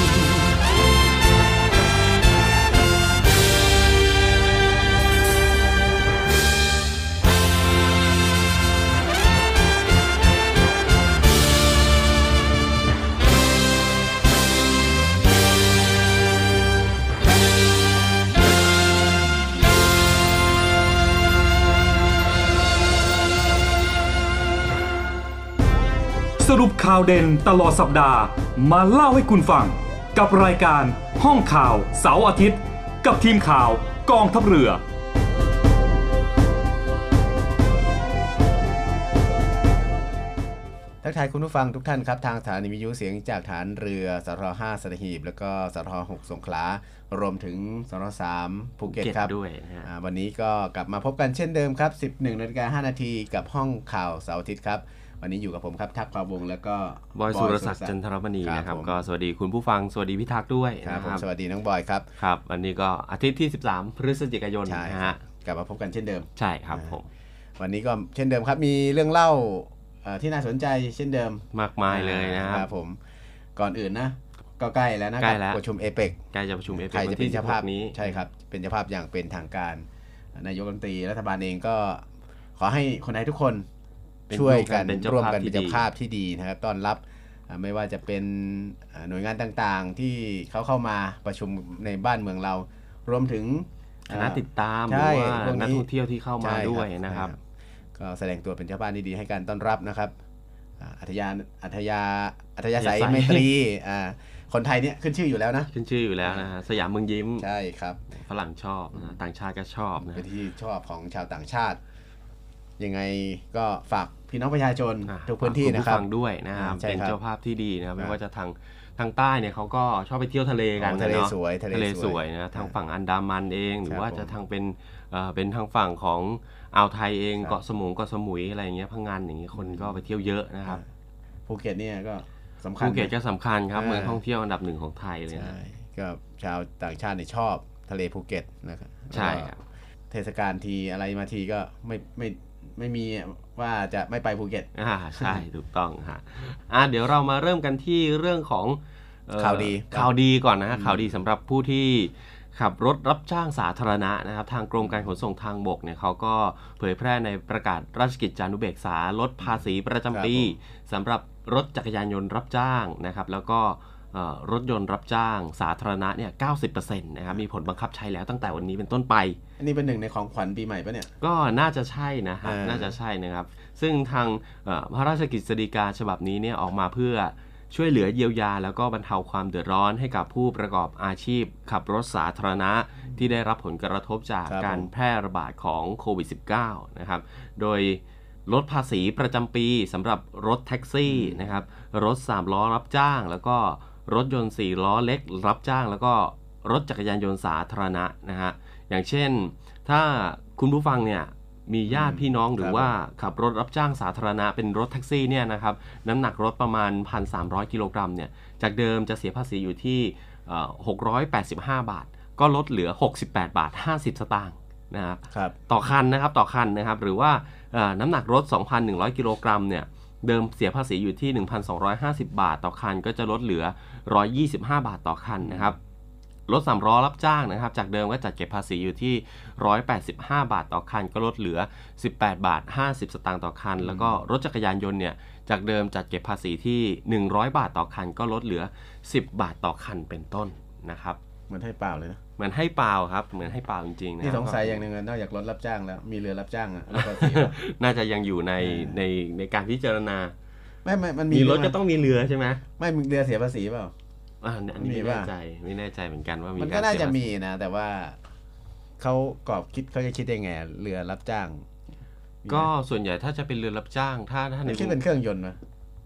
รุปข่าวเด่นตลอดสัปดาห์ มาเล่าให้คุณฟัง กับรายการห้องข่าวเสาร์อาทิตย์ กับทีมข่าวกองทัพเรือ ทักทายคุณผู้ฟังทุกท่านครับ ทางสถานีวิทยุเสียงจากฐานเรือสท5สัตหีบ แล้วก็สท6สงขลารวมถึงสท3ภูเก็ตภูเก็ตครับด้วยนะฮะอ่าวันนี้ก็กลับมาพบกันเช่นเดิมครับ 11นาฬิกา5นาทีกับห้องข่าวเสาร์อาทิตย์ครับ วันนี้อยู่กับผมครับทักษ์ภาวงศ์แล้วก็บอยสุรศักดิ์จันทรมณีนะครับผมก็สวัสดีคุณผู้ฟังสวัสดีพี่ทักษ์ด้วยครับนะผคมรับสวัสดีน้องบอยครับครับวันนี้ก็อาทิตย์ที่ 13 พฤศจิกายนใช่นะครัฮะบกลับมาพบกันเช่นเดิมใช่ครับผมวันนี้ก็เช่นเดิมครับมีเรื่องเล่าเอ่อที่น่าสนใจเช่นเดิมมากมายเลยนะครับผมก่อนอื่นนะก็ใกล้แล้วนะใกล้แล้วประชุมเอเปกใกล้จะประชุมเอฟใครวัจะนเป็นที่เจ้าภาพ16นี้ใช่ครับเป็นเจ้าภาพอย่างเป็นทางการนายกรัฐมนตรีรัฐบาลเองก็ขอให้คนไทยทุกคนเป็น ช่วยกันเป็นเจ้าร่วมภาพกันที่เป็นเจ้าดีภาพที่ดีนะครับต้อนรับอ่าไม่ว่าจะเป็นอ่าหน่วยงานต่างๆ ที่เขาเข้ามาประชุมในบ้านเมืองเรา รวมถึงคณะติดตามหใช่รือว่าพวกนี้นักท่องเที่ยวที่เข้ามาใช่ด้วยนะครับ ก็แสดงตัวเป็นเจ้าบ้านที่ดีให้การต้อนรับนะครับอ่าอัธยาอัธยาอัธยาศัยอัธยาศัยไมตรีอ่าคนไทยเนี่ยขึ้นชื่ออยู่แล้วนะ ขึ้นชื่ออยู่แล้วนะฮะสยามเมืองยิ้มใช่ครับ ฝรั่งชอบนะต่างชาติก็ชอบนะเป็นที่ชอบของชาวต่างชาติ ยังไงก็ฝากพี่น้องประชาชนอะทุกพื้นที่ฝากณนะครับผู้ฟังด้วยนะครับอ่าใช่เป็นครับเจ้าภาพที่ดีนะครับคไม่รับว่าจะทางทางใต้เนี่ยเขาก็ชอบไปเที่ยวทะเลกันอ๋อทะเลนสวยทะเลทะเลสสววยยนะทางฝั่งอันดามันเอง หรือครับว่าผมจะทางเป็นเอ่อเป็นทางฝั่งของอ่าวไทยเองครับเกาะสมุยเกาะสมุยอะไรอย่างเงี้ยพังงานอย่างเงี้ยคนก็ไปเที่ยวเยอะนะครับภูเก็ตเนี่ยก็สำคัญภูเก็ตก็สำคัญครับอ่าเมืองท่องเที่ยวอันดับหนึ่งของไทยเลยใช่นะก็ชาวต่างชาติเนี่ยชอบทะเลภูเก็ตนะครับใช่แล้วก็ครับเทศกาลทีอะไรมาทีก็ไม่ไม่ ไม่มีว่าจะไม่ไปภูเก็ตอ่าใช่ถูกต้องฮะอะเดี๋ยวเรามาเริ่มกันที่เรื่องของเอ่อข่าวดีข่าวดีก่อนนะฮะข่าวดีสำหรับผู้ที่ขับรถรับจ้างสาธารณะนะครับ ทางกรมการขนส่งทางบกเนี่ยเขาก็เผยแพร่ในประกาศราชกิจจานุเบกษาลดภาษีประจำปีสำหรับรถจักรยานยนต์รับจ้างนะครับ แล้วก็เอ่อ รถยนต์รับจ้างสาธารณะเนี่ย90%นะครับมีผลบังคับใช้แล้วตั้งแต่วันนี้เป็นต้นไป อันนี้เป็นหนึ่งในของขวัญปีใหม่ปะเนี่ย ก็น่าจะใช่นะฮะอ่าน่าจะใช่นะครับ ซึ่งทางเอ่อพระราชกฤษฎีกาฉบับนี้เนี่ยออกมาเพื่อช่วยเหลือเยียวยา แล้วก็บรรเทาความเดือดร้อนให้กับผู้ประกอบอาชีพ ขับรถสาธารณะที่ได้รับผลกระทบจากครับการผมแพร่ระบาดของโควิด -19 นะครับ โดยลดภาษีประจำปีสำหรับรถแท็กซี่นะครับ รถ3ล้อรับจ้างแล้วก็ รถยนต์ 4 ล้อเล็กรับจ้าง แล้วก็รถจักรยานยนต์สาธารณะนะฮะอย่างเช่น ถ้าคุณผู้ฟังเนี่ยมีญาติพี่น้องหรือครับว่าขับรถรับจ้างสาธารณะเป็นรถแท็กซี่เนี่ยนะครับน้ำหนักรถประมาณ 1,300 กิโลกรัมเนี่ยจากเดิมจะเสียภาษีอยู่ที่เอ่อ685 บาท ก็ลดเหลือ 68 บาท 50 สตางค์นะครับครับต่อคันนะครับต่อคันนะครับหรือว่าเอ่อน้ำหนักรถ 2,100 กิโลกรัมเนี่ย เดิมเสียภาษีอยู่ที่ 1,250 บาทต่อคัน ก็จะลดเหลือ 125 บาทต่อคันนะครับรถสามล้อรับจ้างนะครับ จากเดิมก็จัดเก็บภาษีอยู่ที่ 185 บาทต่อคัน ก็ลดเหลือ 18 บาท 50 สตางค์ต่อคัน แล้วก็รถจักรยานยนต์เนี่ย จากเดิมจัดเก็บภาษีที่ 100 บาทต่อคัน ก็ลดเหลือ 10 บาทต่อคันเป็นต้นนะครับ เหมือนให้เปล่าเลยนะเหมือนให้เปล่าครับ เหมือนให้เปล่าจริงๆนะนี่คสรับงสัยอย่างหนึ่งอะนอกจากรถรับจ้างแล้ว มีเรือรับจ้างอะแล้วก็สีน่าจะยังอยู่ในเออในในการพิจารณาไม่ไม่มันมีมีรถใช่ไหก็ต้องมีเรือใช่ไหมไม่มีเรือเสียภาษีเปล่าอ่าอันนี้มีไม่ป่ะแน่ใจไม่แน่ใจเหมือนกันว่ามีมันกก็รน่าเสียจะภษีมีนะ แต่ว่าเขากรอบคิดเขาจะคิดยังไงเรือรับจ้าง ก็ส่วนใหญ่ถ้าจะเป็นเรือรับจ้าง ถ้าถ้าในมันคิดเป็นเครื่องยนต์นะ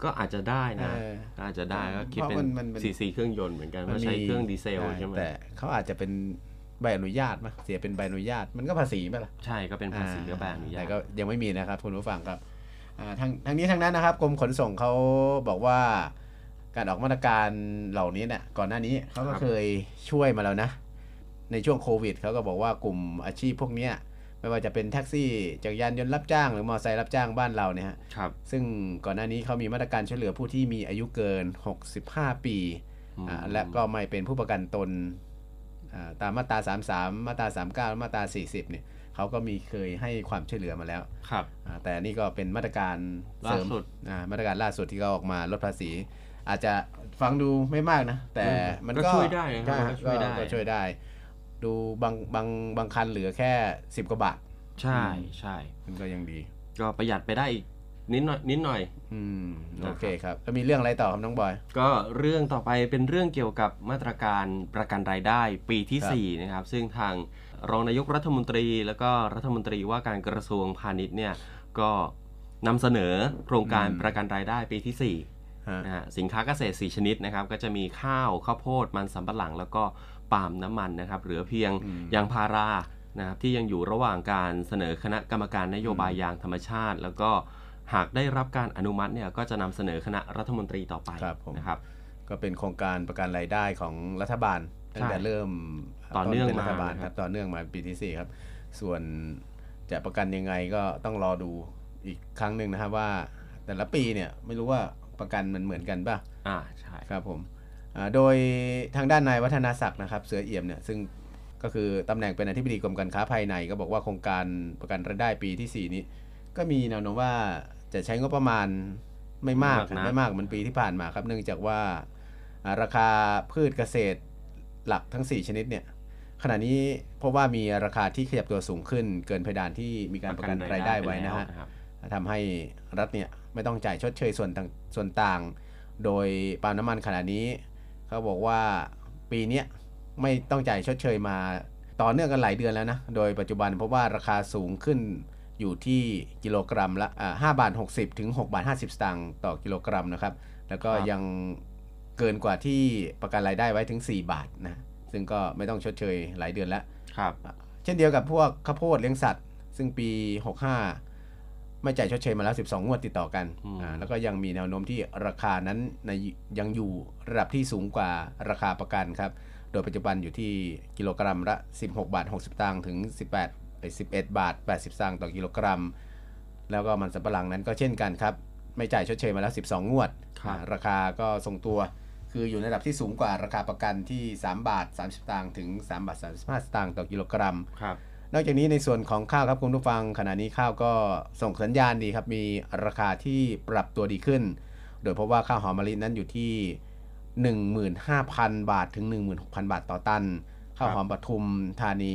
ก็อาจจะได้นะเอออาจจะได้ก็คิดเพราะเป็นมันมันเป็นซีซีเครื่องยนต์เหมือนกันว่าใช้เครื่องดีเซลใช่ไหมแต่เขาอาจจะเป็นใบอนุญาตมั้ยเสียเป็นใบอนุญาตมันก็ภาษีป่ะล่ะใช่ก็เป็นภาษีก็แบอนุญาแต่ตก็ยังไม่มีนะครับคุณผู้ฟังครับอ่าทางทางนี้ทางนั้นนะครับกรมขนส่งเขาบอกว่าการออกมาตรการเหล่านี้เนี่ยก่อนหน้านี้เขาก็เคยช่วยมาแล้วนะ ในช่วงโควิดเขาก็บอกว่ากลุ่มอาชีพพวกเนี้ย ไม่ว่าจะเป็นแท็กซี่จักรยานยนต์รับจ้าง หรือมอเตอร์ไซค์รับจ้างบ้านเราเนี่ยฮะครับ ซึ่งก่อนหน้านี้เขามีมาตรการช่วยเหลือผู้ที่มีอายุเกิน 65 ปีอืมอ่าและก็ไม่เป็นผู้ประกันตนอ่าตามมาตรา 33 มาตรา 39 และมาตรา 40 เนี่ยเขาก็มีเคยให้ความช่วยเหลือมาแล้วครับอ่าแต่อันนี่ก็เป็นมาตรการเสริมล่าสุด อ่ามาตรการล่าสุดที่เขาออกมาลดภาษี อาจจะฟังดูไม่มากนะ แต่มันก็ก็ช่วยได้นะครับใฮก็ช่วยได้ ก็ช่วยได้ ดูบางบางบางคันเหลือแค่10กว่าบาท ใช่ใช่มันก็ยังดี ก็ประหยัดไปได้อีกนิดหน่อยนิดหน่อย อืมนะครับโอเคครับแล้วมีเรื่องอะไรต่อครับน้องบอย ก็เรื่องต่อไปเป็นเรื่องเกี่ยวกับมาตรการประกันรายได้ปีทีครับสี่ 4 นะครับ ซึ่งทางรองนายกรัฐมนตรี แล้วก็รัฐมนตรีว่าการกระทรวงพาณิชย์เนี่ยก็นำเสนอโครงการประกันรายได้ปีที่ฮะ4นะฮะสินค้าเกษตร 4 ชนิดนะครับ ก็จะมีข้าวข้าวโพดมันสำปะหลัง แล้วก็ ปาล์มน้ำมันนะครับเหลือเพียงอืมยางพารานะครับที่ยังอยู่ระหว่างการเสนอคณะกรรมการนโยบายยางธรรมชาติ แล้วก็หากได้รับการอนุมัติเนี่ยก็จะนำเสนอคณะรัฐมนตรีต่อไปครับผมนะครับ ก็เป็นโครงการประกันรายได้ของรัฐบาลตั้งแต่ใช่เริ่มต่อเนื่องป็รัฐบาลมานะครับครับต่อเนื่องมาปีที่สี่ครับส่วนจะประกันยังไงก็ต้องรอดูอีกครั้งหนึ่งนะครับว่า แต่ละปีเนี่ยไม่รู้ว่าประกันมันเหมือนกันป่ะอ่าใช่ครับผมอ่า โดยทางด้านนายวัฒนาศักดิ์นะครับ เสือเอี่ยมเนี่ยซึ่งก็คือตำแหน่งเป็นอธิบดีกรมการค้าภายใน ก็บอกว่าโครงการประกันรายได้ปีที่ 4 นี้ ก็มีแนวโน้มว่าจะใช้งบประมาณไม่มากไม่มากเหมือนปีที่ผ่านมาครับ เนื่องจากว่าอ่าราคาพืชเกษตรหลักทั้ง 4 ชนิดเนี่ยขณะนี้เพราะว่ามีราคาที่ขยับตัวสูงขึ้น เกินเพดานที่มีการประกันรายได้ไว้นะฮะปแล้วครับทำให้รัฐเนี่ยไม่ต้องจ่ายชดเชยส่วนต่างส่วนต่าง โดยปาล์มน้ำมันขณะนี้ เขาบอกว่าปีเนี้ยไม่ต้องจ่ายชดเชยมาต่อเนื่องกันหลายเดือนแล้วนะ โดยปัจจุบันเพราะว่าราคาสูงขึ้นอยู่ที่กิโลกรัมละอ่า5บาท60 ถึง 6 บาท 50 สตางค์ต่อกิโลกรัมนะครับ แล้วก็ครับยังเกินกว่าที่ประกันรายได้ไว้ถึง 4 บาทนะ ซึ่งก็ไม่ต้องชดเชยหลายเดือนแล้ว ครับ เช่นเดียวกับพวกข้าวโพดเลี้ยงสัตว์ ซึ่งปี 65 ไม่จ่ายชดเชยมาแล้ว 12 งวดติดต่อกันอืมอ่าแล้วก็ยังมีแนวโน้มที่ราคานั้นในยังอยู่ระดับที่สูงกว่าราคาประกันครับ โดยปัจจุบันอยู่ที่กิโลกรัมละ 16 บาท 60ตังค์ถึง 18เอ้ย11 บาท 80ตังค์ต่อกิโลกรัม แล้วก็มันสำปะหลังนั้นก็เช่นกันครับ ไม่จ่ายชดเชยมาแล้ว 12 งวดครับอ่าราคาก็ทรงตัวคืออยู่ในระดับที่สูงกว่าราคาประกันที่ 3 บาท 30สตางค์ถึง 3 บาท 35สตางค์ต่อกิโลกรัมครับ นอกจากนี้ในส่วนของข้าวครับคุณผู้ฟังขณะนี้ข้าวก็ส่งสัญญาณดีครับ มีราคาที่ปรับตัวดีขึ้น โดยพราะว่าข้าวหอมมะลินั้นอยู่ที่ 15,000 บาทถึง 16,000 บาทต่อตัน ข้าวหอมปทุมธานี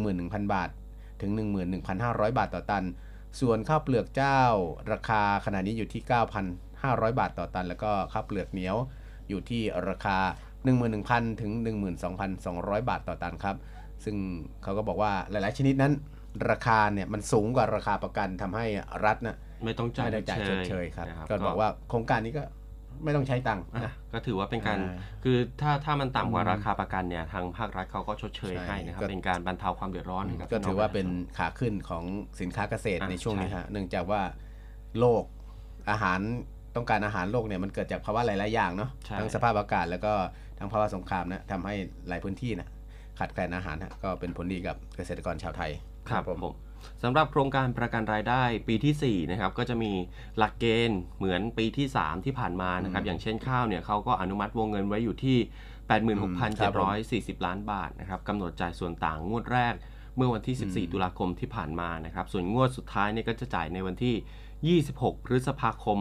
11,000 บาทถึง 11,500 บาทต่อตัน ส่วนข้าวเปลือกเจ้า ราคาขณะนี้อยู่ที่ 9,500 บาทต่อตัน แล้วก็ข้าวเปลือกเหนียวอยู่ที่ราคา 11,000 ถึง 12,200 บาทต่อตันครับ ซึ่งเขาก็บอกว่าหลาย ๆ ชนิดนั้น ราคาเนี่ยมันสูงกว่าราคาประกันทำให้รัฐนะไม่ต้องจ่ายไม่ได้จ่ายชดเชยครับนะก็บอกว่าโครงการนี้ก็ไม่ต้องใช้ตังค์อะนะก็ถือว่าเป็นการอ่าคือถ้าถ้ามันต่ำกว่าอืมราคาประกันเนี่ยทางภาครัฐเขาก็ชดเชยใช่ให้นะครับก็เป็นการบรรเทาความเดือดร้อนให้กับก็พี่ถือว่าองเป็นขาขึ้นของสินค้าเกษตรอะในช่วงนี้ใช่ฮะเนื่องจากว่าโลกอาหารต้องการอาหารโลกเนี่ยมันเกิดจากภาวะหลาย ๆ อย่างเนาะใช่ทั้งสภาพอากาศแล้วก็ทั้งภาวะสงครามนะทำให้หลายพื้นที่นะ ขาดแคลนอาหารนะก็เป็นผลดีกับเกษตรกรชาวไทยครับผมสำหรับโครงการประกันรายได้ปีที่ 4 นะครับ ก็จะมีหลักเกณฑ์เหมือนปีที่ 3 ที่ผ่านมานะครับอืมอย่างเช่นข้าวเนี่ยเขาก็อนุมัติวงเงินไว้อยู่ที่ครับผม86,740 ล้านบาทนะครับกำหนดจ่ายส่วนต่างงวดแรก เมื่อวันที่ 14 ตุลาคมที่ผ่านมานะครับ ส่วนงวดสุดท้ายเนี่ยก็จะจ่ายในวันที่ 26 พฤษภาคม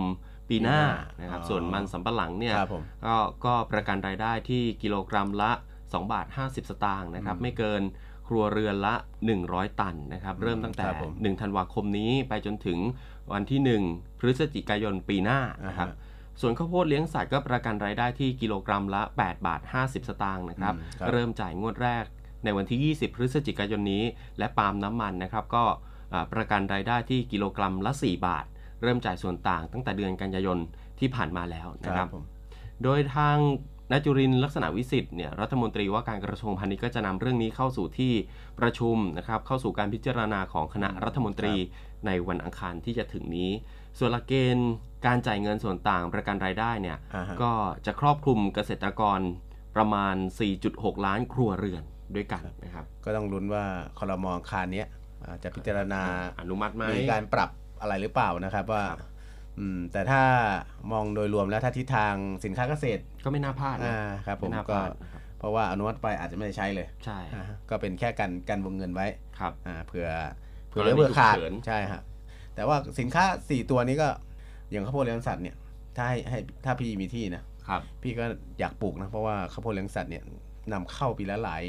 ปีหน้านะครับอ๋อส่วนมันสำปะหลังเนี่ยครับผมก็ก็ประกันรายได้ที่กิโลกรัมละ 2 บาท 50 สตางค์นะครับอืมไม่เกินครัวเรือนละ 100 ตันนะครับ เริ่มตั้งแต่ครับผม1ธันวาคมนี้ไปจนถึงวันที่ 1 พฤศจิกายนปีหน้านะครับอ่าฮะส่วนข้าวโพดเลี้ยงสัตว์ก็ประกันรายได้ที่กิโลกรัมละ 8 บาท 50 สตางค์นะครับอืมครับเริ่มจ่ายงวดแรกในวันที่ 20 พฤศจิกายนนี้ และปาล์มน้ำมันนะครับ ก็อ่าประกันรายได้ที่กิโลกรัมละ 4 บาท เริ่มจ่ายส่วนต่างตั้งแต่เดือนกันยายนที่ผ่านมาแล้วนะครับผมโดยทาง นายจุรินทร์ลักษณะวิสิทธิ์เนี่ยรัฐมนตรีว่าการกระทรวงพาณิชย์ก็จะนำเรื่องนี้เข้าสู่ที่ประชุมนะครับเข้าสู่การพิจารณาของคณะรัฐมนตรีในวันอังคารที่จะถึงนี้ ส่วนหลักเกณฑ์การจ่ายเงินส่วนต่างประกันรายได้เนี่ยอ่าฮะก็จะครอบคลุมเกษตรกรประมาณ 4.6 ล้านครัวเรือนด้วยกันนะครับ ก็ต้องลุ้นว่าคอรมออังคารเนี้ยอ่าจะพิจารณาอนุมัติไหมมีการปรับอะไรหรือเปล่านะครับว่า อืมแต่ถ้ามองโดยรวมแล้วถ้าทิศทางสินค้าเกษตรก็ไม่น่าพลาดนะอ่าครับผมไม่น่าพก็ลาดนะครับเพราะว่าอนุมัติไปอาจจะไม่ได้ใช้เลยใช่อ่าฮะก็เป็นแค่การกันวงเงินไว้ครับ อ่าเผื่อเผื่อกรณีเหลือเผื่อขาดฉุกเฉิน ใช่ฮะแต่ว่าสินค้า4ตัวนี้ก็อย่างข้าวโพดเลี้ยงสัตว์เนี่ยถ้าให้ให้ถ้าพี่มีที่นะครับ พี่ก็อยากปลูกนะเพราะว่าข้าวโพดเลี้ยงสัตว์เนี่ยนำเข้าปีละหลาย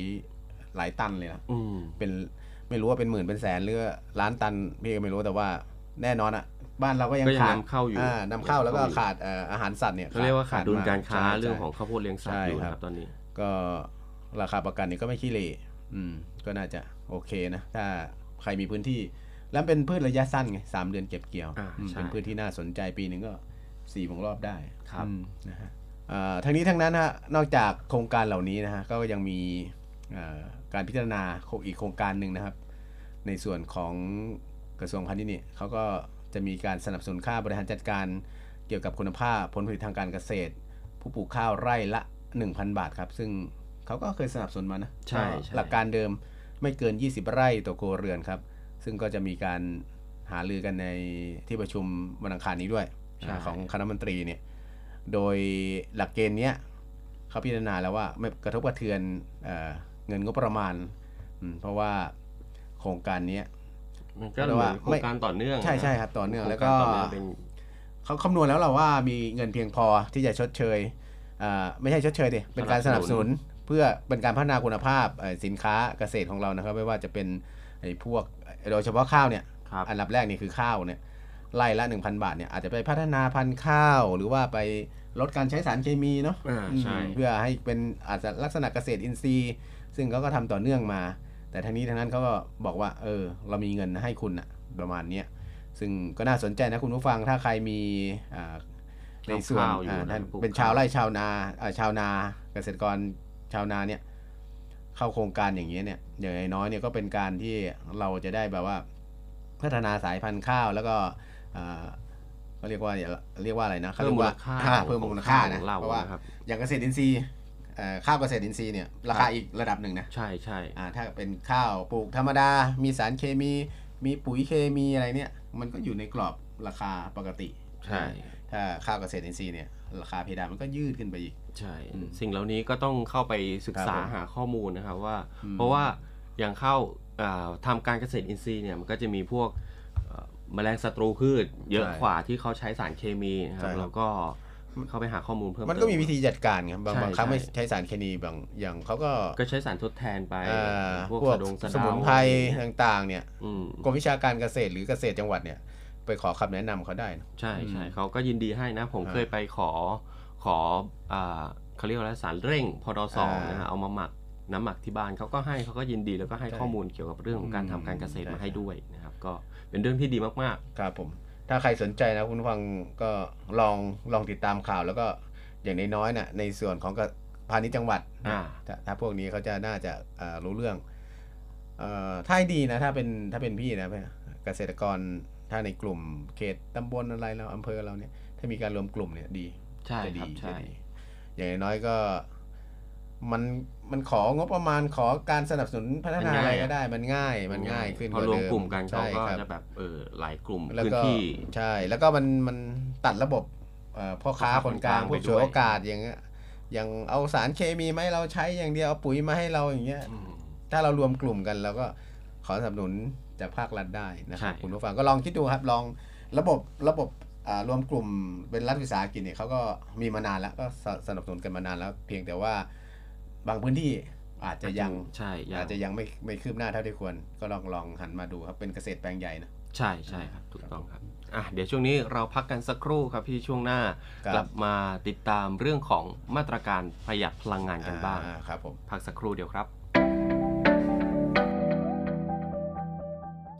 หลายตันเลยนะ อืม เป็นไม่รู้ว่าเป็นหมื่นเป็นแสนหรือล้านตันพี่ก็ไม่รู้แต่ว่า แน่นอนอะบ้านเราก็ยังก็ยังขาดนำเข้าอยู่นำเข้าแล้วก็ยังเข้าอยู่ขาดเอ่ออาหารสัตว์เนี่ยเขาเรียกว่าขาดดุลมการค้าใช่เรื่องใช่ของข้าวโพดเลี้ยงสัตว์ใช่อยู่ครับนะครับตอนนี้ ก็ราคาประกันนี่ก็ไม่ขี้เหร่อืม ก็น่าจะโอเคนะ ถ้าใครมีพื้นที่ แล้วเป็นพืชระยะสั้นไงสามเดือนเก็บเกี่ยวอ่าอืมใช่เป็นพืชที่น่าสนใจปีหนึ่งก็สี่วงรอบได้ครับอืมนะฮะอ่าทั้งนี้ทั้งนั้นฮะนอกจากโครงการเหล่านี้นะฮะก็ยังมีอ่าการพิจารณาอีกโครงการหนึ่งนะครับ ในส่วนของ กระทรวงพาณิชย์นี่เขาก็จะมีการสนับสนุนค่าบริหารจัดการเกี่ยวกับคุณภาพผลผลิตทางการเกษตร ผู้ปลูกข้าวไร่ละ 1,000 บาทครับ ซึ่งเขาก็เคยสนับสนุนมานะใช่ก็ใช่หลักการเดิมไม่เกิน 20 ไร่ต่อครัวเรือนครับ ซึ่งก็จะมีการหารือกันในที่ประชุมวันอังคารนี้ด้วยใช่ของคณะมนตรีเนี่ยโดยหลักเกณฑ์เนี้ยเขาพิจารณาแล้วว่าไม่กระทบกระเทือนเอ่อเงินงบประมาณอืมเพราะว่าโครงการเนี้ย มันก็เหมือนโครงการต่อเนื่อง ใช่ใช่นะครับต่อเนื่องโครแล้วงก็ต่อเนื่องเป็นเขาคำนวณแล้วเราว่ามีเงินเพียงพอที่จะชดเชยอ่าไม่ใช่ชดเชยดิเป็นการสนับสนุนเพื่อเป็นการพัฒนาคุณภาพเอ่อสินค้าเกษตรของเรานะครับ ไม่ว่าจะเป็นไอ้พวกโดยเฉพาะข้าวเนี่ยครับอันดับแรกนี่คือข้าวเนี่ยไร่ละ 1,000 บาทเนี่ยอาจจะไปพัฒนาพันธุ์ข้าวหรือว่าไปลดการใช้สารเคมีเนาะอ่าใช่อืมเพื่อให้เป็นอาจจะลักษณะเกษตรอินทรีย์ ซึ่งเขาก็ทำต่อเนื่องมา แต่ทั้งนี้ทั้งนั้นเขาก็บอกว่า เออ เรามีเงินให้คุณอะประมาณเนี้ยซึ่งก็น่าสนใจนะคุณผู้ฟังถ้าใครมีอ่าในส่วนข้าวอยู่อ่านะท่านปลูกเป็นข้าวชาวไร่ชาวนาอ่าชาวนาเกษตรกรชาวนาเนี่ยเข้าโครงการอย่างนี้ยเนี่ยอย่างน้อยๆเนี่ยก็เป็นการที่เราจะได้แบบว่า พัฒนาสายพันธุ์ข้าวแล้วก็อ่าเขาเรียกว่าเรียกว่าอะไรนะเขาเพิ่มเรียกมูลว่าค่าอ่าเพิ่มมูลค่านะของเราเพราะว่านะครับอย่างเกษตรอินทรีย์เอ่อ ข้าวเกษตรอินทรีย์เนี่ยราคาอีกระดับหนึ่งนะ ใช่ใช่อ่าถ้าเป็นข้าวปลูกธรรมดา มีสารเคมี มีปุ๋ยเคมีอะไรเนี่ย มันก็อยู่ในกรอบราคาปกติ ใช่ ถ้าข้าวเกษตรอินทรีย์เนี่ยราคาเพดานมันก็ยืดขึ้นไปอีก ใช่อืมสิ่งเหล่านี้ก็ต้องเข้าไปศึกษาครับผมหาข้อมูลนะครับว่าอืมเพราะว่าอย่างเข้าอ่าทำการเกษตรอินทรีย์เนี่ยมันก็จะมีพวกเอ่อแมลงศัตรูพืช เยอะใช่กว่าที่เขาใช้สารเคมีนะครับใช่ครับแล้วก็ เข้าไปหาข้อมูลเพิ่มมันก็มีเติวิธีจัดการครับบางใช่บางครั้งไม่ใช่ใช้สารเคมีบางอย่างเขาก็ก็ใช้สารทดแทนไปอ่าพวกพวกสะดงสะสเดามุนไพรอะไรเงี้ยต่างๆ เนี่ยอืมกรมวิชาการเกษตรหรือเกษตรจังหวัดเนี่ย ไปขอคำแนะนำเขาได้นะใช่ใช่อืมเขาก็ยินดีให้นะ ผมอ่าเคยไปขอขออ่าเขาเรียกว่าอะไรสารเร่งพอดสองอ่านนะฮะเอามาหมักน้ำหมักที่บ้านเขาก็ให้เขาก็ยินดีแล้วก็ให้ใช่ข้อมูลเกี่ยวกับเรื่องของการอืมทำการเกษตรใช่มาให้ด้วยนะครับ ก็เป็นเรื่องที่ดีมากครับผม ถ้าใครสนใจนะคุณผู้ฟังก็ลองลองติดตามข่าวแล้วก็อย่างน้อยๆน่ะในส่วนของกพาณิชย์จังหวัดอ่าถ้าถ้าพวกนี้เขาจะน่าจะอ่ารู้เรื่องเอ่อถ้าให้ดีนะ ถ้าเป็นถ้าเป็นพี่นะเกษตรกรถ้าในกลุ่มเขตตำบลอะไรเราอำเภอเราเนี่ย ถ้ามีการรวมกลุ่มเนี่ยดีๆใช่จะคดีรับใช่จะดีอย่างน้อยๆก็มัน มันของบประมาณขอการสนับสนุนพัฒนาอะไรก็ได้มันง่ายมันง่ายขึ้นพอกว่ารวมเดิมกลุ่มกันเขาใช่ก็ครับจะแบบเออหลายกลุ่มแล้วพื้นก็ที่ใช่ แล้วก็มันมันตัดระบบเอ่อพ่อค้าพ่อค้าคนกลางคนกลางพวกไปด้วยฉวยโอกาสอย่างเงี้ยอย่างเอาสารเคมีมาให้เราใช้อย่างเดียวเอาปุ๋ยมาให้เราอย่างเงี้ยอืมถ้าเรารวมกลุ่มกันเราก็ขอสนับสนุนจากภาครัฐได้นะครับใช่คุณผู้ฟังก็ลองคิดดูครับลองระบบระบบอ่ารวมกลุ่มเป็นรัฐวิสาหกิจเนี่ยเขาก็มีมานานแล้วก็สสนับสนุนกันมานานแล้ว เพียงแต่ว่า บางพื้นที่อาจจะยังใช่ยังอาจจะยังไม่ไม่คืบหน้าเท่าที่ควร ก็ลองลองหันมาดูครับเป็นเกษตรแปลงใหญ่นะใช่ใช่ครับถูกต้องครับอะเดี๋ยวช่วงนี้เราพักกันสักครู่ครับพี่ช่วงหน้าครับกลับมาติดตามเรื่องของมาตรการประหยัดพลังงานกันบ้างอ่ครับผมพักสักครู่เดียวครับ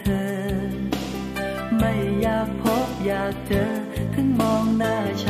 เธอ ไม่อยากพบอยากเจอ ถึงมองหน้าฉัน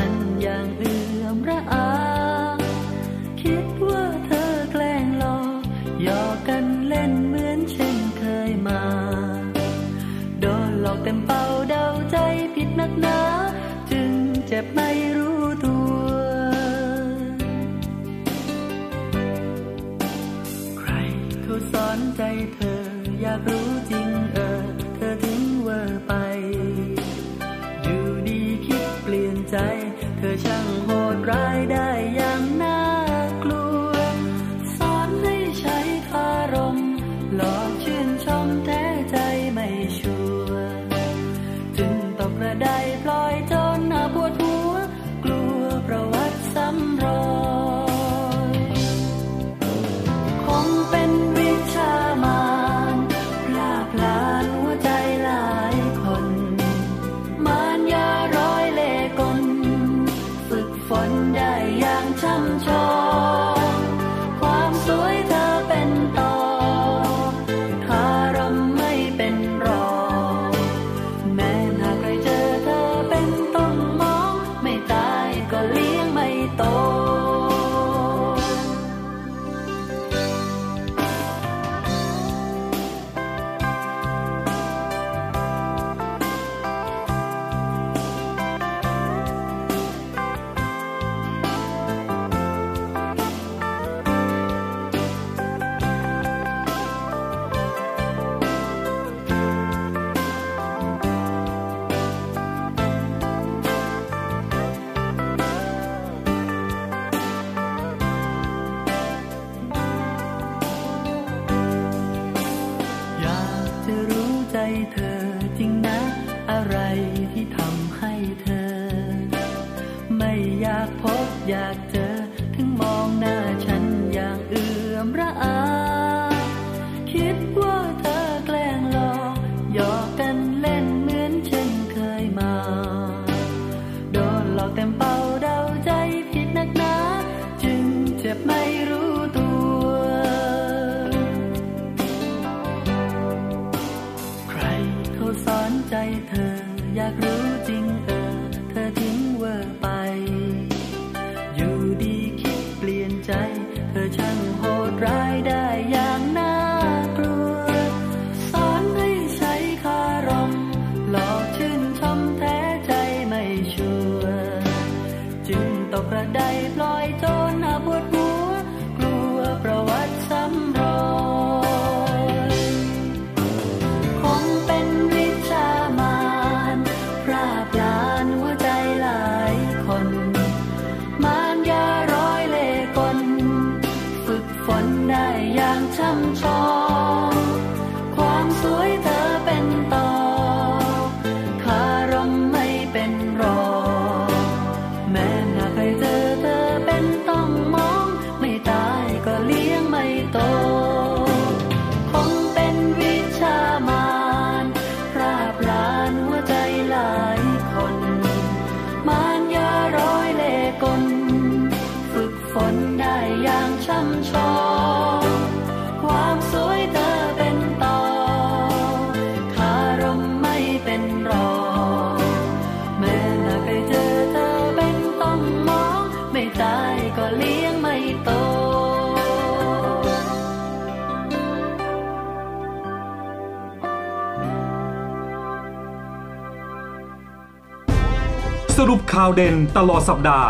รุปข่าวเด่นตลอดสัปดาห์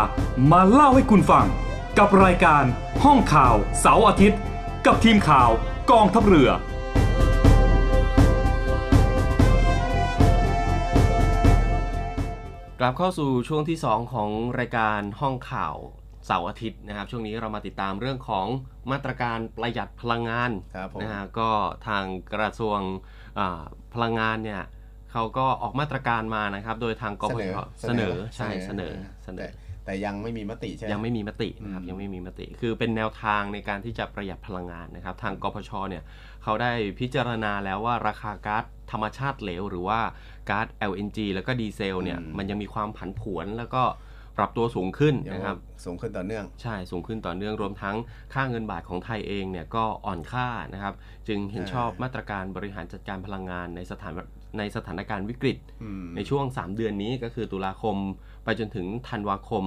มาเล่าให้คุณฟังกับรายการ ห้องข่าวเสาร์อาทิตย์ กับทีมข่าวกองทัพเรือ กลับเข้าสู่ช่วงที่ 2 ของรายการห้องข่าวเสาร์อาทิตย์นะครับ ช่วงนี้เรามาติดตามเรื่องของมาตรการประหยัดพลังงานครับผมนะฮะก็ทางกระทรวงอ่าพลังงานเนี่ยเขาก็ออกมาตรการมานะครับ โดยทางกพชเสนอใช่เสนอเสนแต่อ แต่ยังไม่มีมติใช่ไหมยังไม่มีมตินะครับอืมยังไม่มีมติ คือเป็นแนวทางในการที่จะประหยัดพลังงานนะครับ ทางกพชเนี่ยเขาได้พิจารณาแล้วว่าราคาก๊าซธรรมชาติเหลว หรือว่าก๊าซ LNG แล้วก็ดีเซลเนี่ยมันยังมีความผันผวนแล้วก็ปรับตัวสูงขึ้นยังนะครับสูงขึ้นต่อเนื่อง ใช่สูงขึ้นต่อเนื่องรวมทั้งค่าเงินบาทของไทยเองเนี่ยก็อ่อนค่านะครับ จึงเห็นชอบมาตรการบริหารจัดการพลังงานในสถานในสถานการณ์วิกฤตอืมในช่วง 3 เดือนนี้ก็คือตุลาคม ไปจนถึงธันวาคม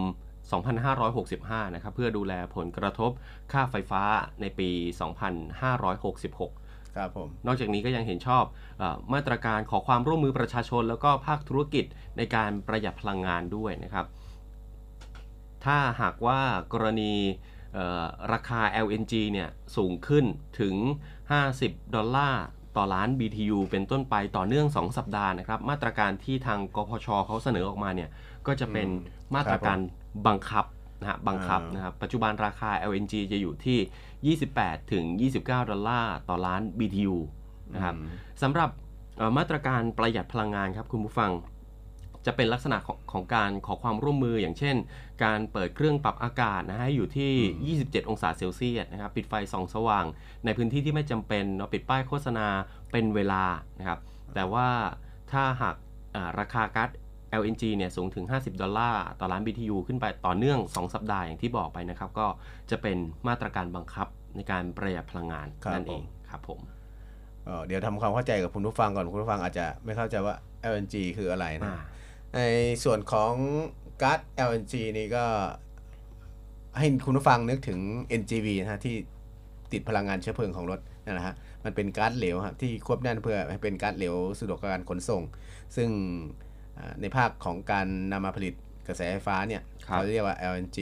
2565 นะครับ เพื่อดูแลผลกระทบค่าไฟฟ้าในปี 2566ครับผมนอกจากนี้ก็ยังเห็นชอบเออมาตรการขอความร่วมมือประชาชน แล้วก็ภาคธุรกิจในการประหยัดพลังงานด้วยนะครับ ถ้าหากว่ากรณีเอ่อราคา LNG เนี่ยสูงขึ้นถึง 50 ดอลลาร์ต่อล้าน BTU เป็นต้นไปต่อเนื่อง 2 สัปดาห์นะครับ มาตรการที่ทางกพชเขาเสนอออกมาเนี่ย ก็จะเป็นมาตรการบังคับนะฮะบังคับนะครับปัจจุบันราคา LNG จะอยู่ที่ 28 ถึง 29 ดอลลาร์ต่อล้าน BTU นะครับอืมสำหรับเอ่อมาตรการประหยัดพลังงานครับคุณผู้ฟังจะเป็นลักษณะของของการขอความร่วมมืออย่างเช่น การเปิดเครื่องปรับอากาศนะฮะให้อยู่ที่ 27 องศาเซลเซียสนะครับปิดไฟส่องสว่าง ในพื้นที่ที่ไม่จำเป็นเนาะปิดป้ายโฆษณาเป็นเวลานะครับแต่ว่าถ้าหากอ่าราคาก๊าซ LNG เนี่ยสูงถึง 50 ดอลลาร์ต่อล้าน BTU ขึ้นไปต่อเนื่อง 2 สัปดาห์อย่างที่บอกไปนะครับ ก็จะเป็นมาตรการบังคับในการประหยัดพลังงานครับนั่นเองผมครับผมเอ่อเดี๋ยวทำความเข้าใจกับคุณผู้ฟังก่อนคุณผู้ฟังอาจจะไม่เข้าใจว่า LNG คืออะไรนะอ่าในส่วนของก๊าซ LNG นี่ก็ให้คุณผู้ฟังนึกถึง NGV นะฮะที่ติดพลังงานเชื้อเพลิงของรถนั่นแหละฮะมันเป็นก๊าซเหลวครับที่ควบแน่นเพื่อให้เป็นก๊าซเหลวสะดวกกับการขนส่ง ซึ่งอ่า ในภาคของการนำมาผลิตกระแสไฟฟ้าเนี่ยครับเขาเรียกว่า LNG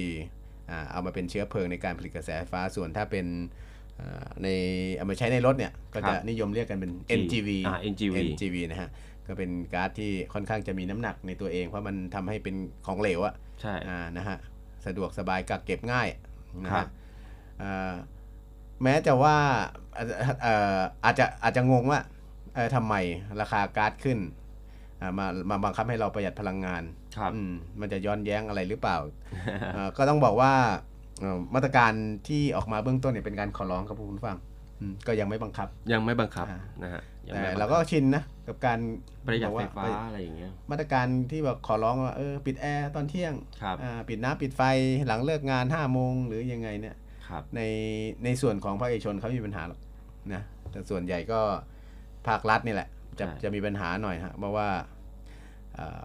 อ่าเอามาเป็นเชื้อเพลิงในการผลิตกระแสไฟฟ้าส่วนถ้าเป็นอ่าในเอามาใช้ในรถเนี่ย ก็จะนิยมเรียกกันเป็น NGV อ่า NGV NGV นะฮะก็เป็นก๊าซที่ค่อนข้างจะมีน้ำหนักในตัวเอง เพราะมันทำให้เป็นของเหลวอะใช่อ่านะฮะสะดวกสบายกักเก็บง่ายนะครัฮะบอ่าแม้จะว่าเอ่อเอ่ออาจจะอาจจะงงว่าเออทำไมราคาก๊าซขึ้นอ่า มามาบังคับให้เราประหยัดพลังงานครับอืมมันจะย้อนแย้งอะไรหรือเปล่าเอ่อก็ต้องบอกว่าเอ่อมาตรการที่ออกมาเบื้องต้นเนี่ยเป็นการขอร้องครับคุณผู้ฟังอืมก็ยังไม่บังคับ ยังไม่บังคับอ่านะฮะยังแต่ไม่บังคับเราก็ชินนะกับการประหยัดบอกไฟว่าฟ้าไปอะไรอย่างเงี้ยมาตรการที่แบบขอร้องว่าเออปิดแอร์ตอนเที่ยงครับอ่าปิดน้ำปิดไฟหลังเลิกงาน5้าโมงหรือยังไงเนี่ยครับในในส่วนของภาคเอกชนเขาไม่มีปัญหาหรอกนะแต่ส่วนใหญ่ก็ภาครัฐนี่แหละ จะใช่จะมีปัญหาหน่อยฮะเพราะว่าอ่า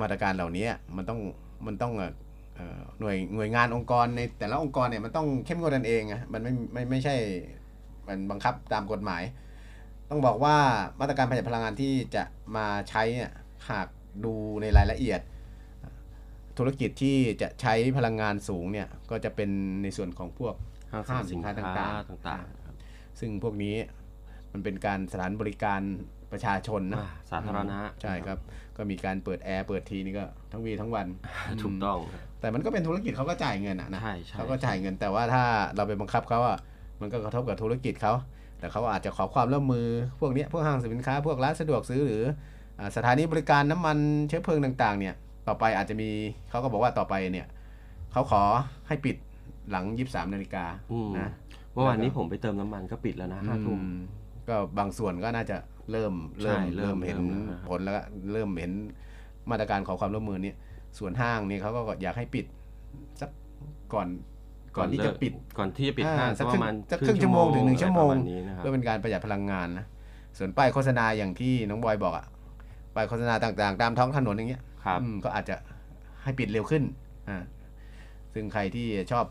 มาตรการเหล่านี้มันต้องมันต้องเอ่อเอ่อหน่วยหน่วยงานองค์กรในแต่ละองค์กรเนี่ยมันต้องเข้มงวดกันเองอะมันไม่ไม่ไม่ใช่มันบังคับตามกฎหมาย ต้องบอกว่ามาตรการประหยัดพลังงานที่จะมาใช้เนี่ยหากดูในรายละเอียด ธุรกิจที่จะใช้พลังงานสูงเนี่ยก็จะเป็นในส่วนของพวกห้างสรรพสินค้าห้างสินค้าต่างๆต่างๆครับซึ่งพวกนี้มันเป็นการสถานบริการ ประชาชนนะอ่าสาธารณะใช่ครับ ก็มีการเปิดแอร์เปิดทีนี่ก็ทั้งวีทั้งวันถูกต้อง แต่มันก็เป็นธุรกิจเขาก็จ่ายเงินอะนะใช่ใช่เขาก็จ่ายเงินแต่ว่าถ้าเราไปบังคับเขาอะมันก็กระทบกับธุรกิจเขาแต่เขาอาจจะขอความร่วมมือพวกเนี้ยพวกห้างสินค้า พวกร้านสะดวกซื้อหรืออ่าสถานีบริการน้ำมันเชื้อเพลิงต่างๆ เนี่ยต่อไปอาจจะมีเขาก็บอกว่าต่อไปเนี่ยเขาขอให้ปิดหลัง23นาฬิกาอืมนะเมื่อวานนี้ผมไปเติมน้ำมันก็ปิดแล้วนะห้าทุ่มอืมก็บางส่วนก็น่าจะ เริ่มเริ่มใช่เริ่เริ่มมเห็นเริ่มแล้วผลแล้วก็เริ่มเห็นมาตรการขอความร่วมมือเนี่ยส่วนห้างนี่เขาก็อยากให้ปิดสักก่อนก่อนที่จะเลิกปิดก่อนที่จะปิดอ่าห้างสัสักกคปรึ่งระมาณสักครึ่งชั่วโมงถึงหนึ่งชั่วโมงอะไรประาณนี้นะครับเพื่อเป็นการประหยัดพลังงานนะส่วนป้ายโฆษณาอย่างที่น้องบอยบอกอะป้ายโฆษณาต่างๆ ตามท้องถนนอย่างเงี้ยครับอืมก็อาจจะให้ปิดเร็วขึ้นอ่าซึ่งใครที่ชอบ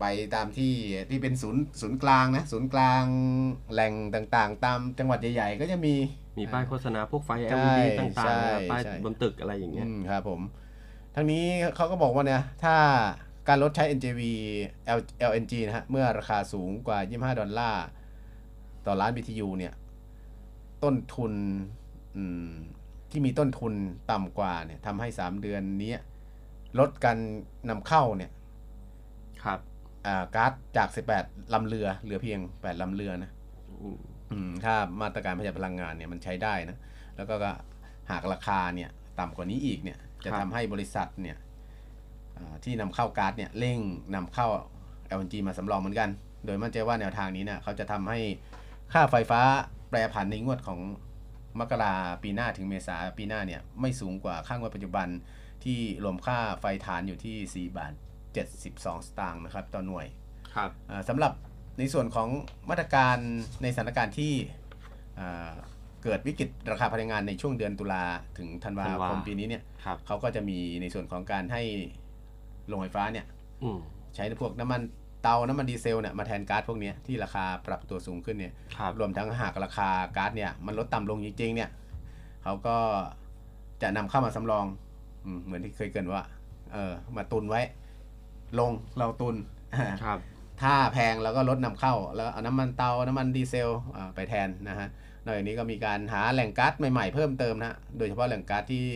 ไปตามที่ที่เป็นศูนย์ศูนย์กลางนะศูนย์กลางแหล่งต่างๆ ตามจังหวัดใหญ่ๆ ก็จะมีมีป้ายโฆษณาพวกไฟใช่ LED ต่างใช่ๆนะครับป้ายใช่บนตึกอะไรอย่างเงี้ยอืมครับผม ทั้งนี้เขาก็บอกว่าเนี่ยถ้าการลดใช้ NJV L LNG นะฮะ เมื่อราคาสูงกว่า 25 ดอลลาร์ ต่อล้าน BTU เนี่ย ต้นทุนอืมที่มีต้นทุนต่ำกว่าเนี่ยทำให้ 3 เดือนนี้ ลดการนำเข้าเนี่ย ครับ อ่าก๊าซจาก 18 ลำเรือ เหลือเพียง 8 ลำเรือนะอืมอืมถ้ามาตรการประหยัดพลังงานเนี่ยมันใช้ได้นะ แล้วก็ก็หากราคาเนี่ยต่ำกว่านี้อีกเนี่ย จะทำให้บริษัทเนี่ยอ่าที่นำเข้าก๊าซเนี่ยเร่งนำเข้า LNG มาสำรองเหมือนกัน โดยมั่นใจว่าแนวทางนี้เนี่ยเขาจะทำให้ค่าไฟฟ้าแปรผันในงวดของมกราปีหน้าถึงเมษาปีหน้าเนี่ยไม่สูงกว่าค่างวดปัจจุบันที่รวมค่าไฟฐานอยู่ที่ 4 บาท 72 สตางค์นะครับต่อหน่วยครับอ่าสำหรับในส่วนของมาตรการในสถานการณ์ที่อ่าเกิดวิกฤตราคาพลังงานในช่วงเดือนตุลาถึงธันวาธันวาคมปีนี้เนี่ยครับเขาก็จะมีในส่วนของการให้โรงไฟฟ้าเนี่ยอืมใช้พวกน้ำมันเตา น้ำมันดีเซลเนี่ยมาแทนก๊าซพวกเนี้ยที่ราคาปรับตัวสูงขึ้นเนี่ยครับรวมทั้งหากราคาก๊าซเนี่ยมันลดต่ำลงจริงๆเนี่ยเขาก็จะนำเข้ามาสำรองอืมเหมือนที่เคยเกรินว่าเออมาตุนไว้ ลงเราตุนครับถ้าแพงแล้วก็ลดนำเข้า แล้วเอาน้ำมันเตา น้ำมันดีเซลอ่าไปแทนนะฮะนอกจากนี้ก็มีการหาแหล่งก๊าซใหม่ๆเพิ่มเติมนะโดยเฉพาะแหล่งก๊าซที่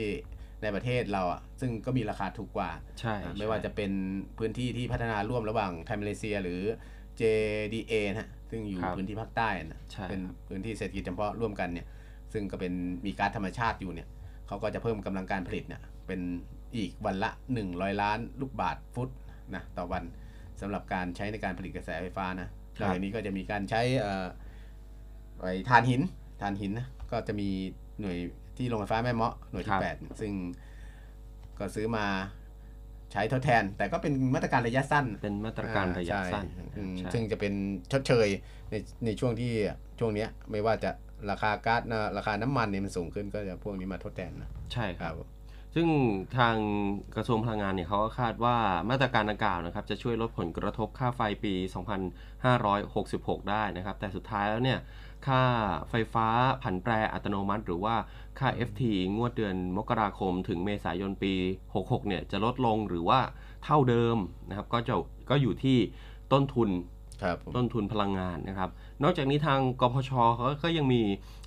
ในประเทศเราอะซึ่งก็มีราคาถูกกว่าใช่อ่าใช่ไม่ว่าจะเป็นพื้นที่ที่พัฒนาร่วมระหว่างไทยมาเลเซียหรือ JDA นะฮะซึ่งอยู่พื้นที่ภาคใต้นะใช่เป็นพื้นที่เศรษฐกิจจำเพาะร่วมกันเนี่ยซึ่งก็เป็นมีก๊าซธรรมชาติอยู่เนี่ยเขาก็จะเพิ่มกำลังการผลิตเนี่ยเป็นอีกวันละ 100 ล้านลูกบาทฟุต นะต่อวันสำหรับการใช้ในการผลิตกระแสไฟฟ้านะนอกจากนี้ก็จะมีการใช้เอ่อไอ้ถ่านหินถ่านหินนะก็จะมีหน่วยที่โรงไฟฟ้าแม่เมาะหน่วยคที่รับแปดซึ่งก็ซื้อมาใช้ทดแทน แต่ก็เป็นมาตรการระยะสั้น เป็นมาตรการระยะสั้นอ่าใช่อืมใช่ซึ่งจะเป็นชดเชยในในช่วงที่ช่วงเนี้ยไม่ว่าจะราคาก๊าซนะราคาน้ำมันเนี่ยมันสูงขึ้นก็จะพวกนี้มาทดแทนนะใช่คครัรับบ ซึ่งทางกระทรวงพลังงานเนี่ยเขาก็คาดว่ามาตรการดังกล่าวนะครับจะช่วยลดผลกระทบค่าไฟปี 2566 ได้นะครับ แต่สุดท้ายแล้วเนี่ยค่าไฟฟ้าผันแปรอัตโนมัติ หรือว่าค่า FT งวดเดือนมกราคม ถึงเมษายนปี 66 เนี่ยจะลดลงหรือว่าเท่าเดิมนะครับ ก็จะก็อยู่ที่ต้นทุนครับผมต้นทุนพลังงานนะครับ นอกจากนี้ทางกพชเขาก็ยังมี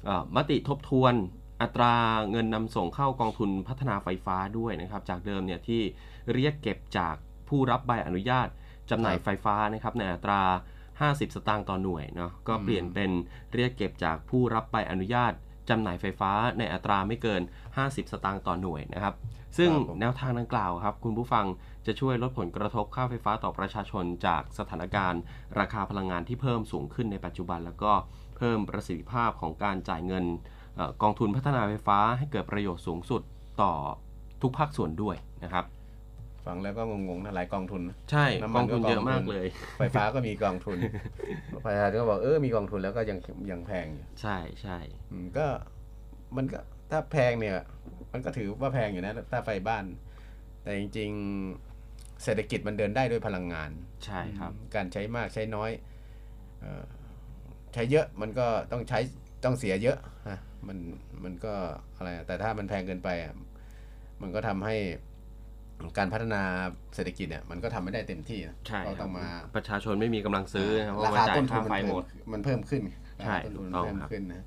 เอ่อมติทบทวน อัตราเงินนำส่งเข้ากองทุนพัฒนาไฟฟ้าด้วยนะครับ จากเดิมเนี่ยที่เรียกเก็บจากผู้รับใบอนุญาตจำหน่ายไฟฟ้านะครับในอัตรา 50 สตางค์ต่อหน่วยเนาะก็เปลี่ยนเป็นเรียกเก็บจากผู้รับใบอนุญาตจำหน่ายไฟฟ้าในอัตราไม่เกิน 50 สตางค์ต่อหน่วยนะครับ ซึ่งแนวทางดังกล่าวครับ คุณผู้ฟังจะช่วยลดผลกระทบค่าไฟฟ้าต่อประชาชนจากสถานการณ์ ราคาพลังงานที่เพิ่มสูงขึ้นในปัจจุบัน แล้วก็เพิ่มประสิทธิภาพของการจ่ายเงิน กองทุนพัฒนาไฟฟ้าให้เกิดประโยชน์สูงสุดต่อทุกภาคส่วนด้วยนะครับฟังแล้วก็งงๆนะหลายกองทุนนะใช่น้ำกมัอนงก็ทุนกองทุนเยอะมากเลย ไฟฟ้าก็มีกองทุนประชาชนก็บอกเออมีกองทุนแล้วก็ยังยังแพงอยู่ใช่ใช่อืมก็มันก็ถ้าแพงเนี่ย มันก็ถือว่าแพงอยู่นะถ้าไฟบ้าน แต่จริง ๆ เศรษฐกิจมันเดินได้ด้วยพลังงาน ใช่ครับ การใช้มากใช้น้อยเออใช้เยอะมันก็ต้องใช้ ต้องเสียเยอะฮะมันมันก็อะไรอะแต่ถ้ามันแพงเกินไปอะมันก็ทำให้การพัฒนาเศรษฐกิจเนี่ยมันก็ทำไม่ได้เต็มที่นะใช่ก็คต้รัอบงมาประชาชนไม่มีกำลังซื้อนะครับเพราราะว่าคาจ่ายต้นทุค่านไฟมันหมเพิ่ดมมันเพิ่มขึ้นใช่ต้นทุนถูกต้องเพิ่มครับขึ้นนะ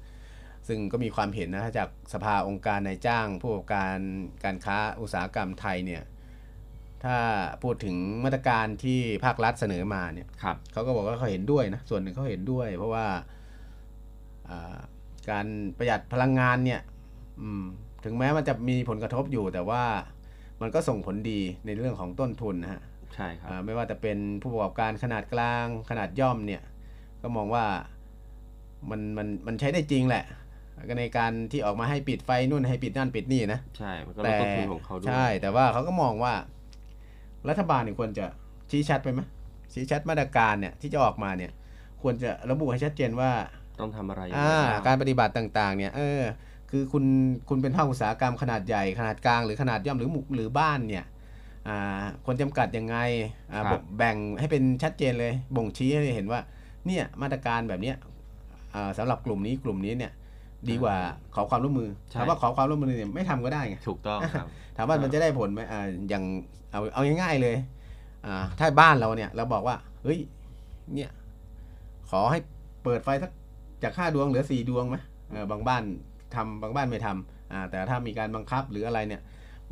ซึ่งก็มีความเห็นนะจากสภาองค์การนายจ้างผู้ประกอบการการค้าอุตสาหกรรมไทยเนี่ยถ้าพูดถึงมาตรการที่ภาครัฐเสนอมาเนี่ยครับเขาก็บอกว่าเขาเห็นด้วยนะส่วนหนึ่งเขาเห็นด้วย เพราะว่าอ่า การประหยัดพลังงานเนี่ยอืมถึงแม้มันจะมีผลกระทบอยู่ แต่ว่ามันก็ส่งผลดีในเรื่องของต้นทุนนะฮะใช่ครับอ่าไม่ว่าจะเป็นผู้ประกอบการขนาดกลางขนาดย่อมเนี่ยก็มองว่ามันมันมันใช้ได้จริงแหละก็ในการที่ออกมาให้ปิดไฟนู่นให้ปิดนั่นปิดนี่นะใช่มันก็ลดแต่ต้นทุนของเขาด้วยใช่ แต่ว่าเขาก็มองว่า รัฐบาลเนี่ยควรจะชี้ชัดไปไหมชี้ชัดมาตรการเนี่ยที่จะออกมาเนี่ย ควรจะระบุให้ชัดเจนว่า ต้องทำอะไรยังไงอ่าบ้างการปฏิบัติต่างๆ เนี่ยเออคือคุณคุณเป็นภาคอุตสาหกรรมขนาดใหญ่ขนาดกลางหรือขนาดย่อมหรือหมู่หรือบ้านเนี่ยอ่าควรจำกัดยังไงอ่าครับแบ่งให้เป็นชัดเจนเลยบ่งชี้ให้เห็นว่าเนี่ยมาตรการแบบเนี้ยอ่าสำหรับกลุ่มนี้กลุ่มนี้เนี่ยดีกว่าขอความร่วมมือใช่ถามว่าขอความร่วมมือเนี่ยไม่ทำก็ได้ไงถูกต้องครับถามว่ามันจะได้ผลไหมอ่าอย่างเอาเอาง่ายๆเลยอ่าถ้าบ้านเราเนี่ยเราบอกว่าเฮ้ยเนี่ยขอให้เปิดไฟสัก จากห้าดวงเหลือสี่ดวงไหมเออบางบ้านทำบางบ้านไม่ทำอ่าแต่ถ้ามีการบังคับหรืออะไรเนี่ย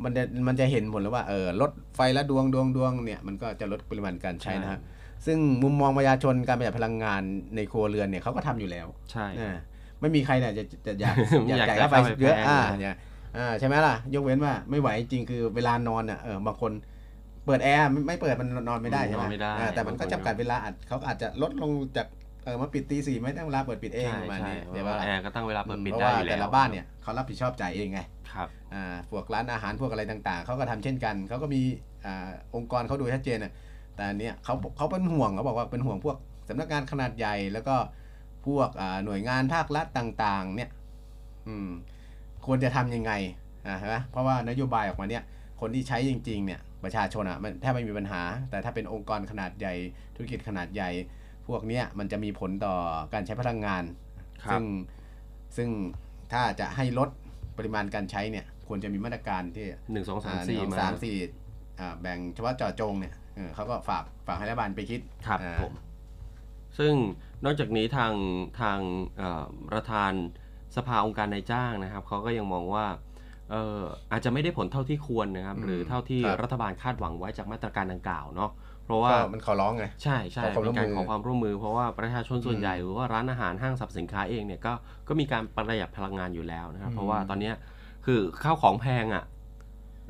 มันจะมันจะเห็นผลแล้วว่าเออลดไฟละดวงดวงดวงเนี่ยมันก็จะลดปริมาณการใช้นะครับซึ่งมุมมองประชาชนการประหยัดพลังงานในครัวเรือนเนี่ยเขาก็ทำอยู่แล้ว ใช่อ่าไม่มีใครเนี่ยจะจะอยากไม่อยากจ่ายจ่ายค่าไฟค่าไฟเยอะแพงอ่าเลยเนี่ยอ่าใช่ไหมล่ะ ยกเว้นว่าไม่ไหวจริงๆคือเวลานอนอะเออบางคนเปิดแอร์ไม่ไม่เปิดมันนอนไม่ได้ใช่ไหมนอนไม่ได้อ่าแต่มันก็บางคนจำกัดเวลาอาจเขาอาจจะลดลงจาก เออมาปิดตีสี่ไม่ได้เวลาเปิดปิดเองใช่ประมาณใช่นี้เพเดี๋ยวราะว่าว่าแอร์ก็ตั้งเวลาเปิดปิดเพราะได้ว่าอยู่แล้วแต่ละบ้านเนี่ยเขารับผิดชอบจ่ายเองไงครับอ่าพวกร้านอาหารพวกอะไรต่าง ๆเขาก็ทำเช่นกันเขาก็มีอ่าองค์กรเขาดูชัดเจนอะแต่อันเนี้ยเขาเขาเป็นห่วงเขาบอกว่าเป็นห่วงพวกสำนักงานขนาดใหญ่แล้วก็พวกอ่าหน่วยงานภาครัฐต่างๆ เนี่ย อืม ควรจะทำยังไงอ่าใช่ไหมเพราะว่านโยบายออกมาเนี่ย คนที่ใช้จริง ๆ เนี่ย ประชาชนอะมันแทบไม่มีปัญหา แต่ถ้าเป็นองค์กรขนาดใหญ่ ธุรกิจขนาดใหญ่ พวกเนี้ยมันจะมีผลต่อการใช้พลังงานครับซึ่งซึ่งถ้าจะให้ลดปริมาณการใช้เนี่ยควรจะมีมาตรการที่หนึ่งสองสามอ่สี่หนึ่งมาสามสี่อ่าแบ่งเฉพาะเจาะจงเนี่ยเออเขาก็ฝากฝากให้รัฐบาลไปคิดครับอ่าผมซึ่งนอกจากนี้ทางทางเอ่อประธานสภาองค์การนายจ้างนะครับเขาก็ยังมองว่าเอ่ออาจจะไม่ได้ผลเท่าที่ควรนะครับอืมหรือเท่าที่ครับรัฐบาลคาดหวังไว้จากมาตรการดังกล่าวเนาะ เพราะว่าก็มันขอร้องไงใช่ใช่ขอความร่เป็วนมการมือขอความร่วมมือ เพราะว่าประชาชนส่วนอืมใหญ่หรือว่าร้านอาหารห้างสรรพสินค้าเองเนี่ยก็ก็มีการประหยัดพลังงานอยู่แล้วนะครับอืมเพราะว่าตอนเนี้ยคือข้าวของแพงอะ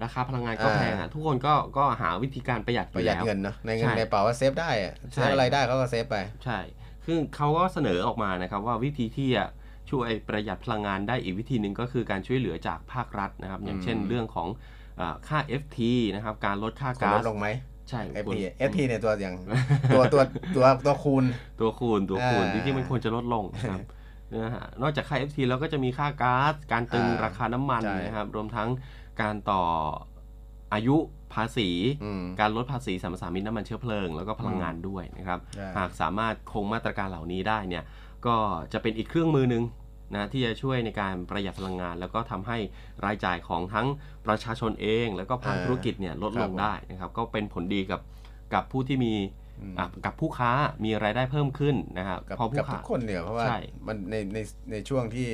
ราคาพลังงานก็อ่าแพงอะทุกคนก็ก็หาวิธีการประหยัดอประยู่หยัดแล้วเงินเนอะในเงินใช่ในกระเป๋าก็เซฟได้อะใช่เซฟอะไรได้เขาก็เซฟไป ใช่คือเขาก็เสนอออกมานะครับว่าวิธีที่จะช่วยประหยัดพลังงานได้อีกวิธีหนึ่งก็คือการช่วยเหลือจากภาครัฐนะครับ อย่างเช่นอืมเรื่องของอ่าค่า FT นะครับการลดค่าควรก๊าลซดลงไหม ใช่ FP ควร FP เนี่ยตัวอย่างตัวตัวตัวตัวคูณตัวคูณตัวคูณอ่าจริงๆมันควรจะลดลงนะครับนะฮะนอกจากค่า FT แล้วก็จะมีค่าก๊าซการตึงอ่าราคาน้ำมันใช่นะครับรวมทั้งการต่ออายุภาษีอืมการลดภาษีสัมปทานมิตรน้ำมันเชื้อเพลิง แล้วก็พลังงานด้วยนะครับใช่หากสามารถคงมาตรการเหล่านี้ได้เนี่ยก็จะเป็นอีกเครื่องมือหนึ่งนะที่จะช่วยในการประหยัดพลังงาน แล้วก็ทำให้รายจ่ายของทั้ง ประชาชนเองแล้วก็ภาคอ่าธุรกิจเนี่ยลดครัลบงผมได้นะครับ ก็เป็นผลดีกับกับผู้ที่มีอืมอะกับผู้ค้ามีรายได้เพิ่มขึ้นนะครับกับพอผู้กับทุค้ากคนเนี่ยเพราะว่าใช่มันในในในช่วงที่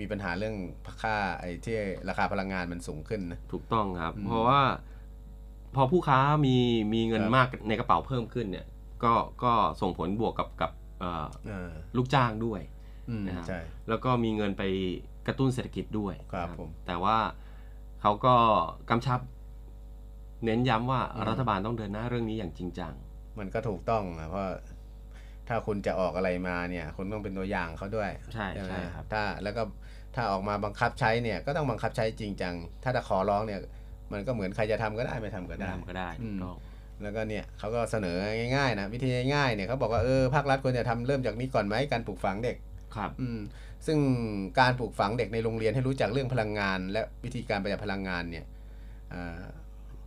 มีปัญหาเรื่องค่าไอ้ที่ราคาพลังงานมันสูงขึ้นนะถูกต้องครับอืมเพราะว่า พอผู้ค้ามีมีเงินครับมากในกระเป๋าเพิ่มขึ้นเนี่ย ก็ก็ส่งผลบวกกับกับเอ่อเออลูกจ้างด้วยอืมนะครับใช่แล้วก็มีเงินไปกระตุ้นเศรษฐกิจด้วยครับนะผมแต่ว่า เขาก็กำชับ เน้นย้ำว่าอืมรัฐบาลต้องเดินหน้าเรื่องนี้อย่างจริงจัง มันก็ถูกต้องนะเพราะถ้าคุณจะออกอะไรมาเนี่ยคุณต้องเป็นตัวอย่างเขาด้วย ใช่ไหมใช่ครับถ้าแล้วก็ถ้าออกมาบังคับใช้เนี่ยก็ต้องบังคับใช้จริงจัง ถ้าจะขอร้องเนี่ย มันก็เหมือนใครจะทำก็ได้ไม่ทำก็ได้ทำก็ได้อืถูมกต้องแล้วก็เนี่ยเขาก็เสนอง่ายๆนะวิธีง่ายๆเนี่ยเขาบอกว่าเออภาครัฐควรจะทำเริ่มจากนี้ก่อนไหมการปลูกฝังเด็กครับ อืม ซึ่งการปลูกฝังเด็กในโรงเรียนให้รู้จักเรื่องพลังงาน และวิธีการประหยัดพลังงานเนี่ยอ่า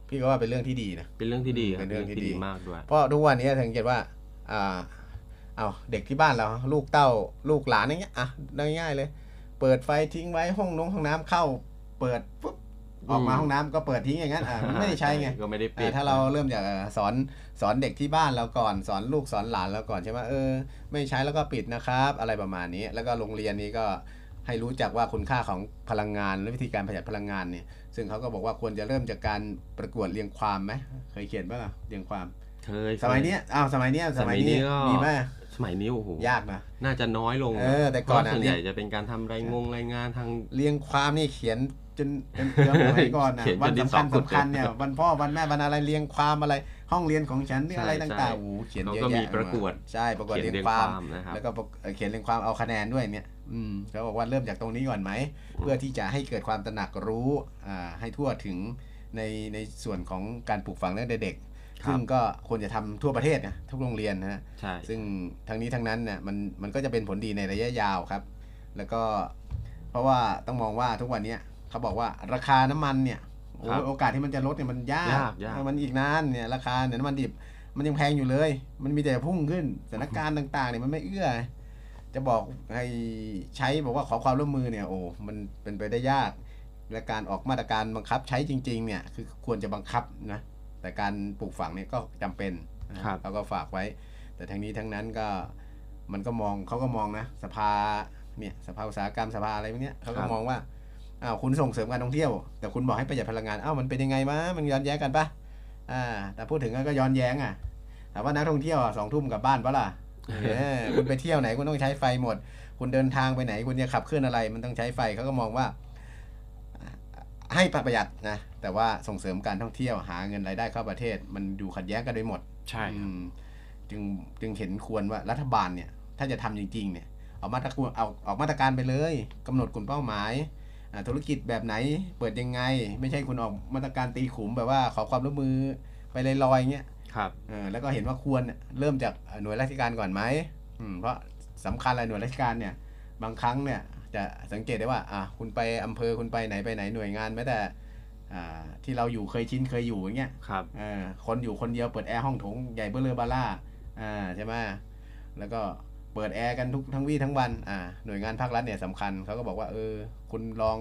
พี่ก็ว่าเป็นเรื่องที่ดีนะเป็นเรื่องที่ดีครับเป็นเรื่องที่ดีมากด้วยเพราะทุกวันนี้สังเกตว่าอ่าเอาเด็กที่บ้านเราลูกเต้าลูกหลานอย่างเงี้ยอะง่ายๆเลย เปิดไฟทิ้งไว้ห้องนงห้องน้ำเข้า เปิดปุ๊บ ออกมาอืมห้องน้ำก็เปิดทิ้งอย่างนั้นอะมันไม่ได้ใช้ไงก็ไม่ได้ปิดอ่าถ้าเราเริ่มจากเอ่อสอนสอนเด็กที่บ้านเราก่อนสอนลูกสอนหลานเราก่อนใช่ไหมเออ ไม่ใช้แล้วก็ปิดนะครับ อะไรประมาณนี้ แล้วก็โรงเรียนนี้ก็ให้รู้จักว่าคุณค่าของพลังงานและวิธีการประหยัดพลังงานเนี่ย ซึ่งเขาก็บอกว่าควรจะเริ่มจากการประกวดเรียงความไหมเคยเขียนป่ะล่ะเรียงความเคยสมัยเนี้ยอ้าวสมัยเนี้ยสมัยนี้สมัยนี้ก็มีไหมสมัยนี้โอ้โหยากนะน่าจะน้อยลงเออแต่ก่อนเพราะอะส่วนใหญ่จะเป็นการทำรายงงรายงานทางเรียงความนี่เขียน จนเป็นเรื่องสมัยก่อนนะเขียนจนวันดินสำคัญสอขุดสำคัญเนี่ยวันพ่อวันแม่วันอะไรเรียงความอะไร ห้องเรียนของฉันเรื่องอะไรใช่ต่างใช่ๆโอ้โหเขียนเขาเยอะก็มีแยะประกวดใช่ประกวดเขียนเรียงเรียงความความนะครับแล้วก็ประเอ่อเขียนเรียงความเอาคะแนนด้วยเนี่ยอืมเขาบอกว่าเริ่มจากตรงนี้ก่อนไหม เพื่อที่จะให้เกิดความตระหนักรู้อ่าให้ทั่วถึงในในส่วนของการปลูกฝังตั้งแต่เด็กครับซึ่งก็ควรจะทำทั่วประเทศนะทุกโรงเรียนนะฮะใช่ซึ่งทั้งนี้ทั้งนั้นเนี่ยมันมันก็จะเป็นผลดีในระยะยาวครับ แล้วก็เพราะว่าต้องมองว่าทุกวันเนี้ย เขาบอกว่าราคาน้ำมันเนี่ยโอ้ครับยโอกาสที่มันจะลดเนี่ยมันยากยากยาก มันอีกนานเนี่ยราคาเนี่ยน้ำมันดิบ มันยังแพงอยู่เลย มันมีแต่พุ่งขึ้นสถานการณ์ต่างๆเนี่ยมันไม่เอื้อ จะบอกให้ใช้บอกว่าขอความร่วมมือเนี่ยโอ้ มันเป็นไปได้ยาก และการออกมาตรการบังคับใช้จริง ๆ เนี่ยคือควรจะบังคับนะ แต่การปลูกฝังเนี่ยก็จำเป็นนะครับเขาก็ฝากไว้ แต่ทั้งนี้ทั้งนั้นก็มันก็มองเขาก็มองนะ สภาเนี่ยสภาอุตสาหกรรมสภาอะไรพวกเนี้ยเขาก็ครับมองว่า อ้าวคุณส่งเสริมการท่องเที่ยว แต่คุณบอกให้ประหยัดพลังงานอ้าวมันเป็นยังไงมะมันย้อนแย้งกันปะอ่า แต่พูดถึงก็ย้อนแย้งอะแต่ว่านักท่องเที่ยวอะสองทุ่มกลับบ้านปะล่ะเออคุณไปเที่ยวไหนคุณต้องใช้ไฟหมด คุณเดินทางไปไหนคุณจะขับเคลื่อนอะไร มันต้องใช้ไฟเขาก็มองว่า ให้ประหยัดนะแต่ว่าส่งเสริมการท่องเที่ยวหาเงินรายได้เข้าประเทศ มันดูขัดแย้งกันโดยหมด ใช่ครับอืมจึงจึงเห็นควรว่ารัฐบาลเนี่ย ถ้าจะทำจริงๆเนี่ย เอามาตรการเอาออกมาตรการไปเลยกำหนดกลุ่มเป้าหมายอ่า ธุรกิจแบบไหนเปิดยังไง ไม่ใช่คุณออกมาตรการตีขุมแบบว่าขอความร่วมมือไปลอยๆอย่างเงี้ยครับเออแล้วก็เห็นว่าควรเนี่ยเริ่มจากหน่วยราชการก่อนไหมอืมเพราะสำคัญอะไรหน่วยราชการเนี่ยบางครั้งเนี่ยจะสังเกตได้ว่าอะคุณไปอำเภอคุณไปไหนไปไหนหน่วยงานแม้แต่อ่าที่เราอยู่เคยชินเคยอยู่อย่างเงี้ยครับเออคนอยู่คนเดียวเปิดแอร์ห้องโถงใหญ่เบ้อเลอบาร่าอ่าใช่ไหมแล้วก็เปิดแอร์กันทุกทั้งวี่ทั้งวันอ่าหน่วยงานภาครัฐเนี่ยสำคัญเขาก็บอกว่าเออ คุณลอง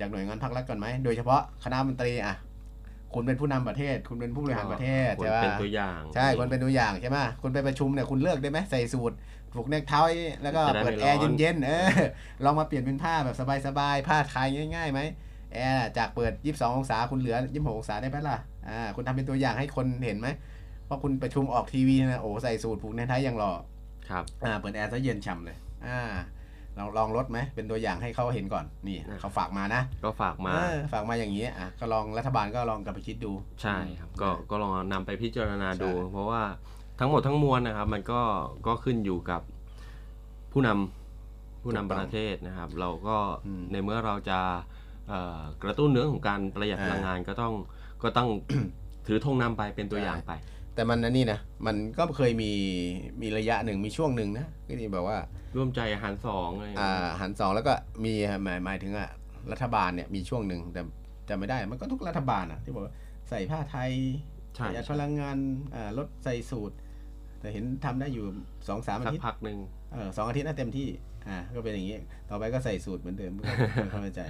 จากหน่วยงานภาครัฐก่อนไหมโดยเฉพาะคณะมนตรีอะคุณเป็นผู้นำประเทศ คุณเป็นผู้บริหารประเทศควรใช่ไหมเป็นตัวอย่าง ใช่คนเป็นตัวอย่างใช่ไหมคุณไปประชุมเนี่ยคุณเลือกได้ไหมใส่สูทผูกเนคไทแล้วก็จะได้เปิดไม่แอร์ร้อนเย็นๆเออลองมาเปลี่ยนเป็นผ้าแบบสบายๆผ้าคลายง่ายๆไหมแอร์จากเปิด 22 องศาคุณเหลือ 26 องศาได้ไหมล่ะอ่าคุณทำเป็นตัวอย่างให้คนเห็นไหมเพราะคุณประชุมออกทีวีนะโอ้ใส่สูทผูกเนคไทอย่างหล่อ ครับอ่าเปิดแอร์ซะเย็นฉ่ำเลยอ่าลองลองลดไหมเป็นตัวอย่างให้เขาเห็นก่อนนี่เขาฝากมานะ ก็ฝากมาเออฝากมาอย่างนี้อะก็ลองรัฐบาลก็ลองกลับไปคิดดู ใช่ครับก็ก็ลองนำไปพิจารณาดูใช่เพราะว่าทั้งหมดทั้งมวลนะครับ มันก็ก็ขึ้นอยู่กับผู้นำผู้นำประเทศนะครับ เราก็อืมในเมื่อเราจะเอ่อกระตุ้นเรื่องของการประหยัดพลังงานก็ต้องก็ต้องถือธงนำไปเป็นตัวอย่างไป แต่มันอันนี้นะ มันก็เคยมีมีระยะหนึ่งมีช่วงหนึ่งนะที่แบบว่า ร่วมใจอาหารสองอะไรอย่างอ่าเงี้ยหันสองแล้วก็มีหมายหมายถึงอะรัฐบาลเนี่ยมีช่วงหนึ่งแต่จำไม่ได้มันก็ทุกรัฐบาลอะที่บอกว่าใส่ผ้าไทยใช่ประหยัดพลังงานอ่าลดใส่สูตร แต่เห็นทำได้อยู่สองสามอาสักทิตย์พักหนึ่งเออสองอาทิตย์น่าเต็มที่อ่าก็เป็นอย่างนี้ ต่อไปก็ใส่สูตรเหมือนเดิมก็ไม่เข้าใจ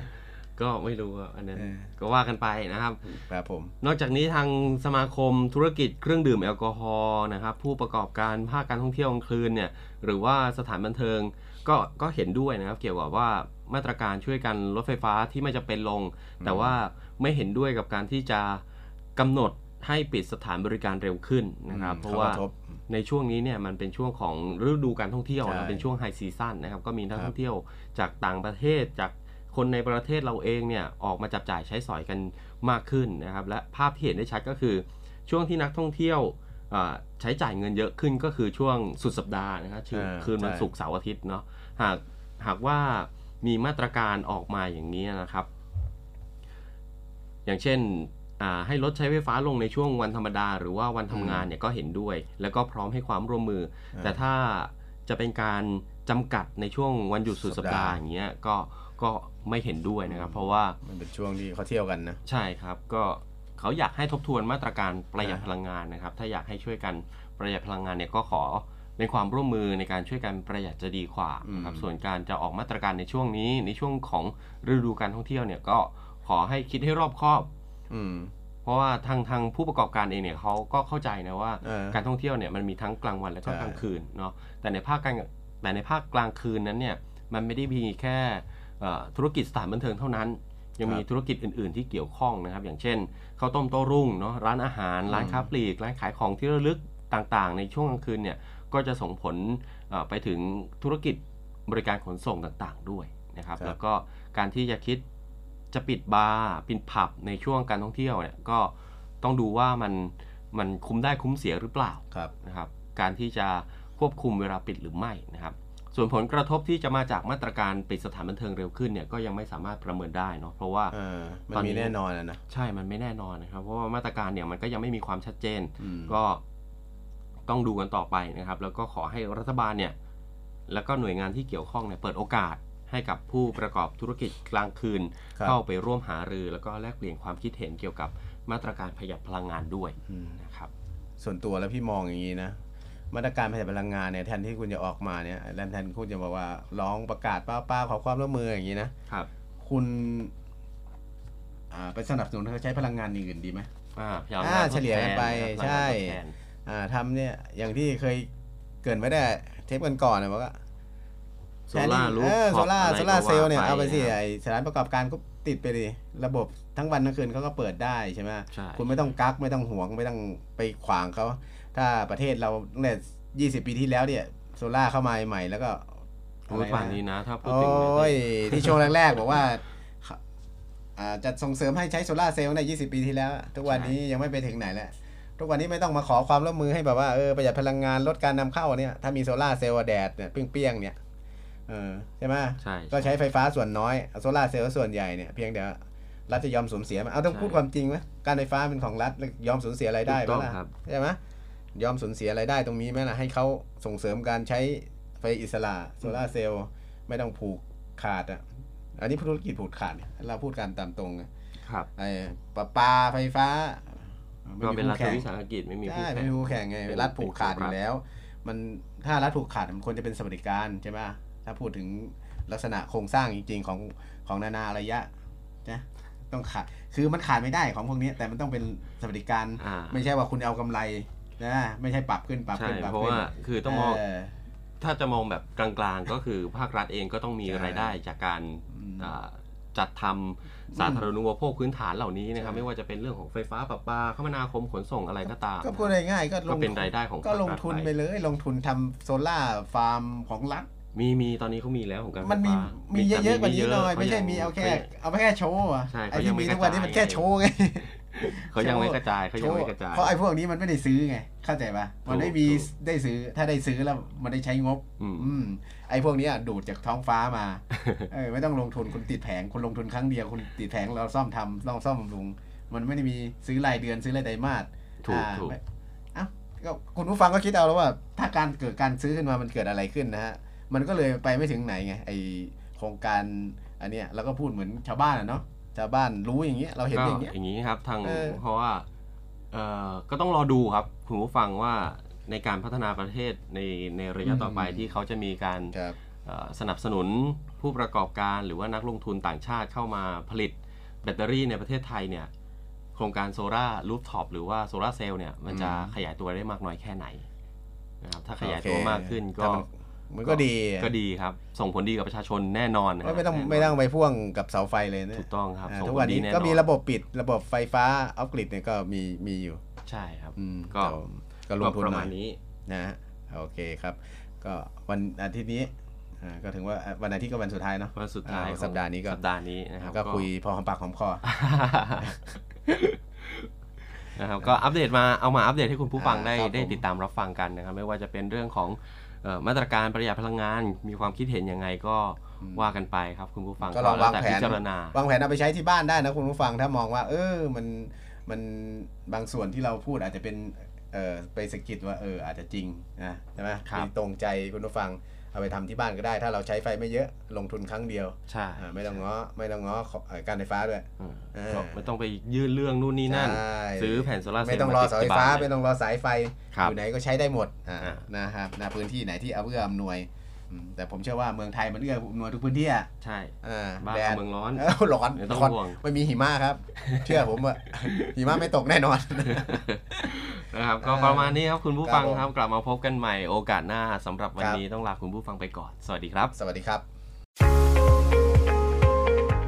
ก็ไม่รู้อะอันนั้นเออก็ว่ากันไปนะครับครับผม นอกจากนี้ทางสมาคมธุรกิจเครื่องดื่มแอลกอฮอล์นะครับผู้ประกอบการภาคการท่องเที่ยวกลางคืนเนี่ยหรือว่าสถานบันเทิงก็ก็เห็นด้วยนะครับ เกี่ยวกับว่ามาตรการช่วยกันรถไฟฟ้าที่ไม่จะเป็นลง แต่ว่าไม่เห็นด้วยกับการที่จะกำหนดให้ปิดสถานบริการเร็วขึ้นนะครับอืมเพราะว่าเข้ากระทบในช่วงนี้เนี่ยมันเป็นช่วงของฤดูการท่องเที่ยวใช่นะเป็นช่วงไฮซีซั่นนะครับ ก็มีนักครับท่องเที่ยวจากต่างประเทศจาก คนในประเทศเราเองเนี่ยออกมาจับจ่ายใช้สอยกันมากขึ้นนะครับ และภาพที่เห็นได้ชัดก็คือช่วงที่นักท่องเที่ยวเอ่อใช้จ่ายเงินเยอะขึ้นก็คือช่วงสุดสัปดาห์นะครับคืนอ่าคืนวันใช่ศุกร์เสาร์อาทิตย์เนาะหากหากว่ามีมาตรการออกมาอย่างนี้นะครับ อย่างเช่นอ่าให้ลดใช้ไฟฟ้าลงในช่วงวันธรรมดา หรือว่าวันทำงานเนี่ยก็เห็นด้วย แล้วก็พร้อมให้ความร่วมมืออ่าแต่ถ้าจะเป็นการจำกัดในช่วงวันหยุดสุดสัปดาห์สัปดาห์อย่างเงี้ยก็ก็ ไม่เห็นด้วยนะครับ เพราะว่ามันเป็นช่วงที่เขาเที่ยวกันนะใช่ครับก็เขาอยากให้ทบทวนมาตรการประหยัดอ่าพลังงานนะครับ ถ้าอยากให้ช่วยกันประหยัดพลังงานเนี่ยก็ขอเป็นความร่วมมือในการช่วยกันประหยัดจะดีกว่านะครับส่วนการจะออกมาตรการในช่วงนี้ในช่วงของฤดูการท่องเที่ยวเนี่ยก็ขอให้คิดให้รอบคอบอืมเพราะว่าทางทางผู้ประกอบการเองเนี่ยเขาก็เข้าใจนะว่าเออการท่องเที่ยวเนี่ยมันมีทั้งกลางวันและก็ใช่กลางคืนเนาะแต่ในภาคกลางแต่ในภาคกลางคืนนั้นเนี่ยมันไม่ได้มีแค่เอ่อ ธุรกิจสถานบันเทิงเท่านั้น ยังมีครับธุรกิจอื่น ๆ ที่เกี่ยวข้องนะครับ อย่างเช่นข้าวต้มโต้รุ่งเนาะร้านอาหาร ร้านค้าปลีกร้านขายของที่ระลึกต่าง ๆ ในช่วงกลางคืนเนี่ยก็จะส่งผลเอ่อไปถึงธุรกิจบริการขนส่งต่าง ๆ ด้วยนะครับครับ แล้วก็การที่จะคิดจะปิดบาร์ปิดผับในช่วงการท่องเที่ยวเนี่ยก็ต้องดูว่ามันมันคุ้มได้คุ้มเสียหรือเปล่าครับนะครับ การที่จะควบคุมเวลาปิดหรือไม่นะครับ ส่วนผลกระทบที่จะมาจากมาตรการปิดสถานบันเทิงเร็วขึ้นเนี่ยก็ยังไม่สามารถประเมินได้เนาะเพราะว่าเออมันตอนนี้มีแน่นอนอะนะใช่มันไม่แน่นอนนะครับเพราะว่ามาตรการเนี่ยมันก็ยังไม่มีความชัดเจนอืมก็ต้องดูกันต่อไปนะครับ แล้วก็ขอให้รัฐบาลเนี่ยแล้วก็หน่วยงานที่เกี่ยวข้องเนี่ยเปิดโอกาสให้กับผู้ประกอบธุรกิจกลางคืนครับเข้าไปร่วมหารือ แล้วก็แลกเปลี่ยนความคิดเห็นเกี่ยวกับมาตรการประหยัดพลังงานด้วยอืมนะครับ ส่วนตัวแล้วพี่มองอย่างนี้นะ มาตรการประหยัดพลังงานเนี่ยแทนที่คุณจะออกมาเนี่ยแทนแทนคุณจะบอกว่าร้องประกาศป้าป้าขอความร่วมมืออย่างนี้นะครับ คุณอ่าไปสนับสนุนให้เขาใช้พลังงานอย่างอื่นดีไหมอ่าพยายามอ่าทดเฉลี่ยกันไปแทนะครับใช่ทดแทนอ่าทำเนี่ยอย่างที่เคยเกรินไว้ได้เทปกันก่อนนะบอกว่าโซล่ารูฟเออท็โซอปล่าอะไรโซล่าก็เซลล์เนี่ยว่เอาไปสินะครับไอสถานประกอบการก็ติดไปดิระบบทั้งวันทั้งคืนเขาก็เปิดได้ใช่ไหมใช่คุณไม่ต้องกักไม่ต้องห่วงไม่ต้องไปขวางเขา ถ้าประเทศเราเนี่ยยี่สิบปีที่แล้วเนี่ยโซล่าเข้ามาใหม่แล้วก็พูดป่านนี้นะ ถ้าพูดโอ้ถึงเนี่ยยที่ช่วงแรกๆบอกว่าอ่าจะส่งเสริมให้ใช้โซล่าร์เซลล์ในยี่สิบปีที่แล้ว ทุกวันนี้ยังไม่ไปถึงไหนแล้ว ทุกวันนี้ไม่ต้องมาขอความร่วมมือให้แบบว่าเออประหยัดพลังงานลดการนำเข้าเนี่ยถ้ามีโซล่าร์เซลล์อะแดดเนี่ยเปรี้ยงๆเนี่ยเออใช่ไหมใช่ก็ใช้ไฟฟ้าส่วนน้อยโซล่าร์เซลล์ส่วนใหญ่เนี่ยเพียงเดี๋ยวรัฐจะยอมสูญเสียไหมเอาต้องพูดความจริงไหมการไฟฟ้าเป็นของรัฐแล้วยอมสูญเสียอะไรายได้ถูกไหมต้องล่ะครับใช่ไหม ยอมสูญเสียอะไรายได้ตรงนี้ไหมล่ะให้เขาส่งเสริมการใช้ไฟอิสระโซล่าร์เซลล์ไม่ต้องผูกขาดอะอันนี้ธุรกิจผูกขาดเนี่ยเราพูดกันตามตรงอะครับไอ้ประปาไฟฟ้าไม่ก็มีเป็นรัฐคู่แข่งวิสาหกิจไม่มีใช่คู่แข่ไม่มีคู่แข่งไงเป็นรัฐผูกขาดเป็นยู่แล้ว มันถ้ารัฐผูกขาดมันควรจะเป็นสวัสดิการใช่ไหมถ้าพูดถึงลักษณะโครงสร้างจริง ๆ ของของนานาระยะนะต้องขาดคือมันขาดไม่ได้ของพวกนี้แต่มันต้องเป็นสวัสดิการอ่าไม่ใช่ว่าคุณเอากำไร นะไม่ใช่ปรับขึ้นปรับใช่ขึ้นปรับเพราะขึ้นว่าคือต้องมองเถ้าจะมองแบบกลางๆ ก็คือภาครัฐเองก็ต้องมีใช่รายได้จากการอืมอ่าจัดทำสาธารณูปโภคพื้นฐานเหล่านี้นะครับ ใช่ ไม่ว่าจะเป็นเรื่องของไฟฟ้าประปาคมนาคมขนส่งอะไรก็ตามก็พูดง่ายๆก็ลก็งเป็นรายได้ของก็ลงภาครัฐทุนไปไปเลย ลงทุนทำโซล่าร์ฟาร์มของรัฐ มีมีตอนนี้เขามีแล้วของการไฟมันมีฟ้ามีเยแต่อะๆกว่านี้หน่อยเขาไม่ใช่งมีเอาแค่ ขยัง เอาแค่โชว์อะใช่ไอ้เขายัที่งไม่มีทุกวันนี้กระจายมันแค่โชว์ไง เขายังไม่กระจายเขายังไม่กระจายเพราะไอ้พวกนี้มันไม่ได้ซื้อไงเข้าใจปะมันไม่มีถูกได้ซื้อถ้าได้ซื้อแล้วมันได้ใช้งบ อืมอืมไอ้พวกเนี้ยดูดจากท้องฟ้ามาเออไม่ต้องลงทุนคุณติดแผงคุณลงทุนครั้งเดียวคุณติดแผงเราซ่อมทำต้องซ่อมบำรุง มันไม่ได้มีซื้อรายเดือนซื้อรายไตรมาสถูกอ่าถูกไม่เอ้าก็คุณผู้ฟังก็คิดเอาแล้วว่า ถ้าการเกิดการซื้อขึ้นมามันเกิดอะไรขึ้นนะฮะมันก็เลยไปไม่ถึงไหนไงไอโครงการอันเนี้ยเราก็พูดเหมือนชาวบ้านอะเนาะ ชาวบ้านรู้อย่างเงี้ยเราเห็นก็อย่างเงี้ย อย่างนี้ครับทางเออ เพราะว่าเอ่อก็ต้องรอดูครับคุณผู้ฟังว่าในการพัฒนาประเทศในในระยะต่อไปที่เขาจะมีการ ครับ เอ่อสนับสนุนผู้ประกอบการหรือว่านักลงทุนต่างชาติเข้ามาผลิตแบตเตอรี่ในประเทศไทยเนี่ยโครงการโซลารูฟท็อปหรือว่าโซลาเซลล์เนี่ยมันจะอืมขยายตัวได้มากน้อยแค่ไหนนะครับถ้าขยายโอเคตัวมากขึ้นก็แต่มัน มันก็ดีก็ดีครับ ส่งผลดีกับประชาชนแน่นอนนะคไม่รับไม่ต้องแน่นนไม่ต้องไปพ่วงกับเสาไฟเลยนะถูกต้องครับาส่งทุกผวันลดีนี้แน่นอนก็มีระบบปิดระบบไฟฟ้าออฟกริดเนี่ยก็มีมีอยู่ ใช่ครับอืมก็แต่ก็ลงทุนประหน่มาอณยนี้นะฮะโอเคครับ ก็วันอาทิตย์นี้อ่าก็ถึงว่าวันอาทิตย์ก็วันสุดท้ายเนาะวันสุดท้ายอ่ของสัปดาห์นี้ก็สัปดาห์นี้นะครับก็คุยพอหอมปากหอมคอนะครับก็อัปเดตมาเอามาอัปเดตให้คุณผู้ฟังอ่าได้ครับได้ผมติดตามรับฟังกันนะครับ ไม่ว่าจะเป็นเรื่องของเอ่อ มาตรการประหยัดพลังงาน มีความคิดเห็นยังไงก็ว่ากันไปครับคุณผู้ฟังก็ลองวางแล้แผพินจารณาวางแผนเอาไปใช้ที่บ้านได้นะคุณผู้ฟังถ้ามองว่า เออมันมันบางส่วนที่เราพูดอาจจะเป็นเออไปสะกิดว่าเอออาจจะจริงนะใช่ไหมมีตรงใจคุณผู้ฟัง เอาไปทำที่บ้านก็ได้ ถ้าเราใช้ไฟไม่เยอะลงทุนครั้งเดียวใช่อ่าไม่ต้องง้อไม่ต้องง้อขอเอ่อการไฟฟ้าด้วยอืมเออก็ไม่ต้องไปยื่นเรื่องนู่นนี่นั่นใช่ซื้อแผ่นโซลาร์เซลล์ไม่ต้องรอเสาไฟฟ้าติดที่บ้นไม่ต้องรอสายไฟครับอยู่ไหนก็ใช้ได้หมดอ่าอ่านะครับนะพื้นที่ไหนที่เอาเอื้ออำนวยอืม แต่ผมเชื่อว่าเมืองไทยมันเอื้ออำนวยทุกพื้นที่อะใช่อ่าบ้านแดเราดเมืองร้อนเออร้อนไม่ต้องร้อนห่วงไม่มีหิมะครับ เชื่อผมว่าหิมะไม่ตกแน่นอนนะครับก็เออประมาณนี้ครับคุณผู้ฟังครับผมครับกลับมาพบกันใหม่โอกาสหน้าสำหรับวันครับนี้ต้องลาคุณผู้ฟังไปก่อน สวัสดีครับ สวัสดีครับ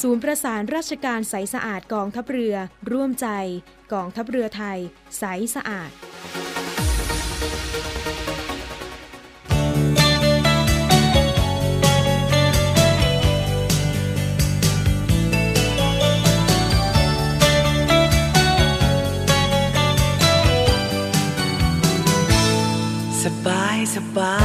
ศูนย์ประสานราชการใสสะอาดกองทัพเรือ ร่วมใจ กองทัพเรือไทย ใสสะอาด สบายสบาย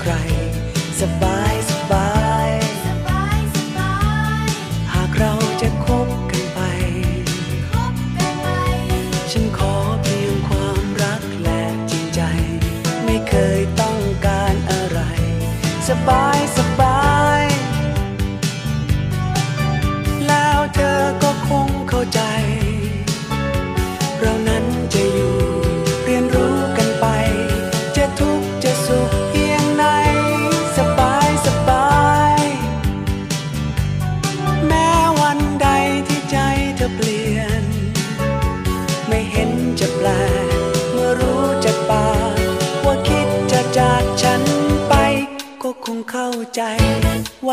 วน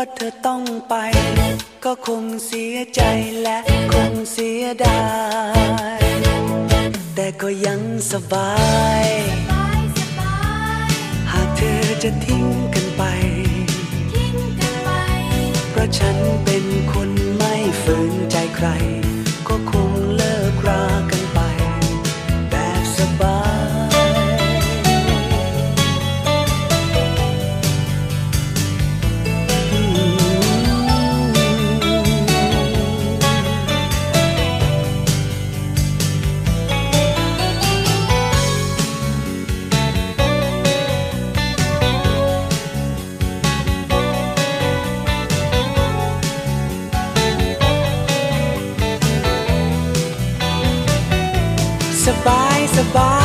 ว่าเธอต้องไป ก็คงเสียใจและคงเสียดาย แต่ก็ยังสบาย หากเธอจะทิ้งกันไป เพราะฉันเป็นคนไม่ฝืนใจใครา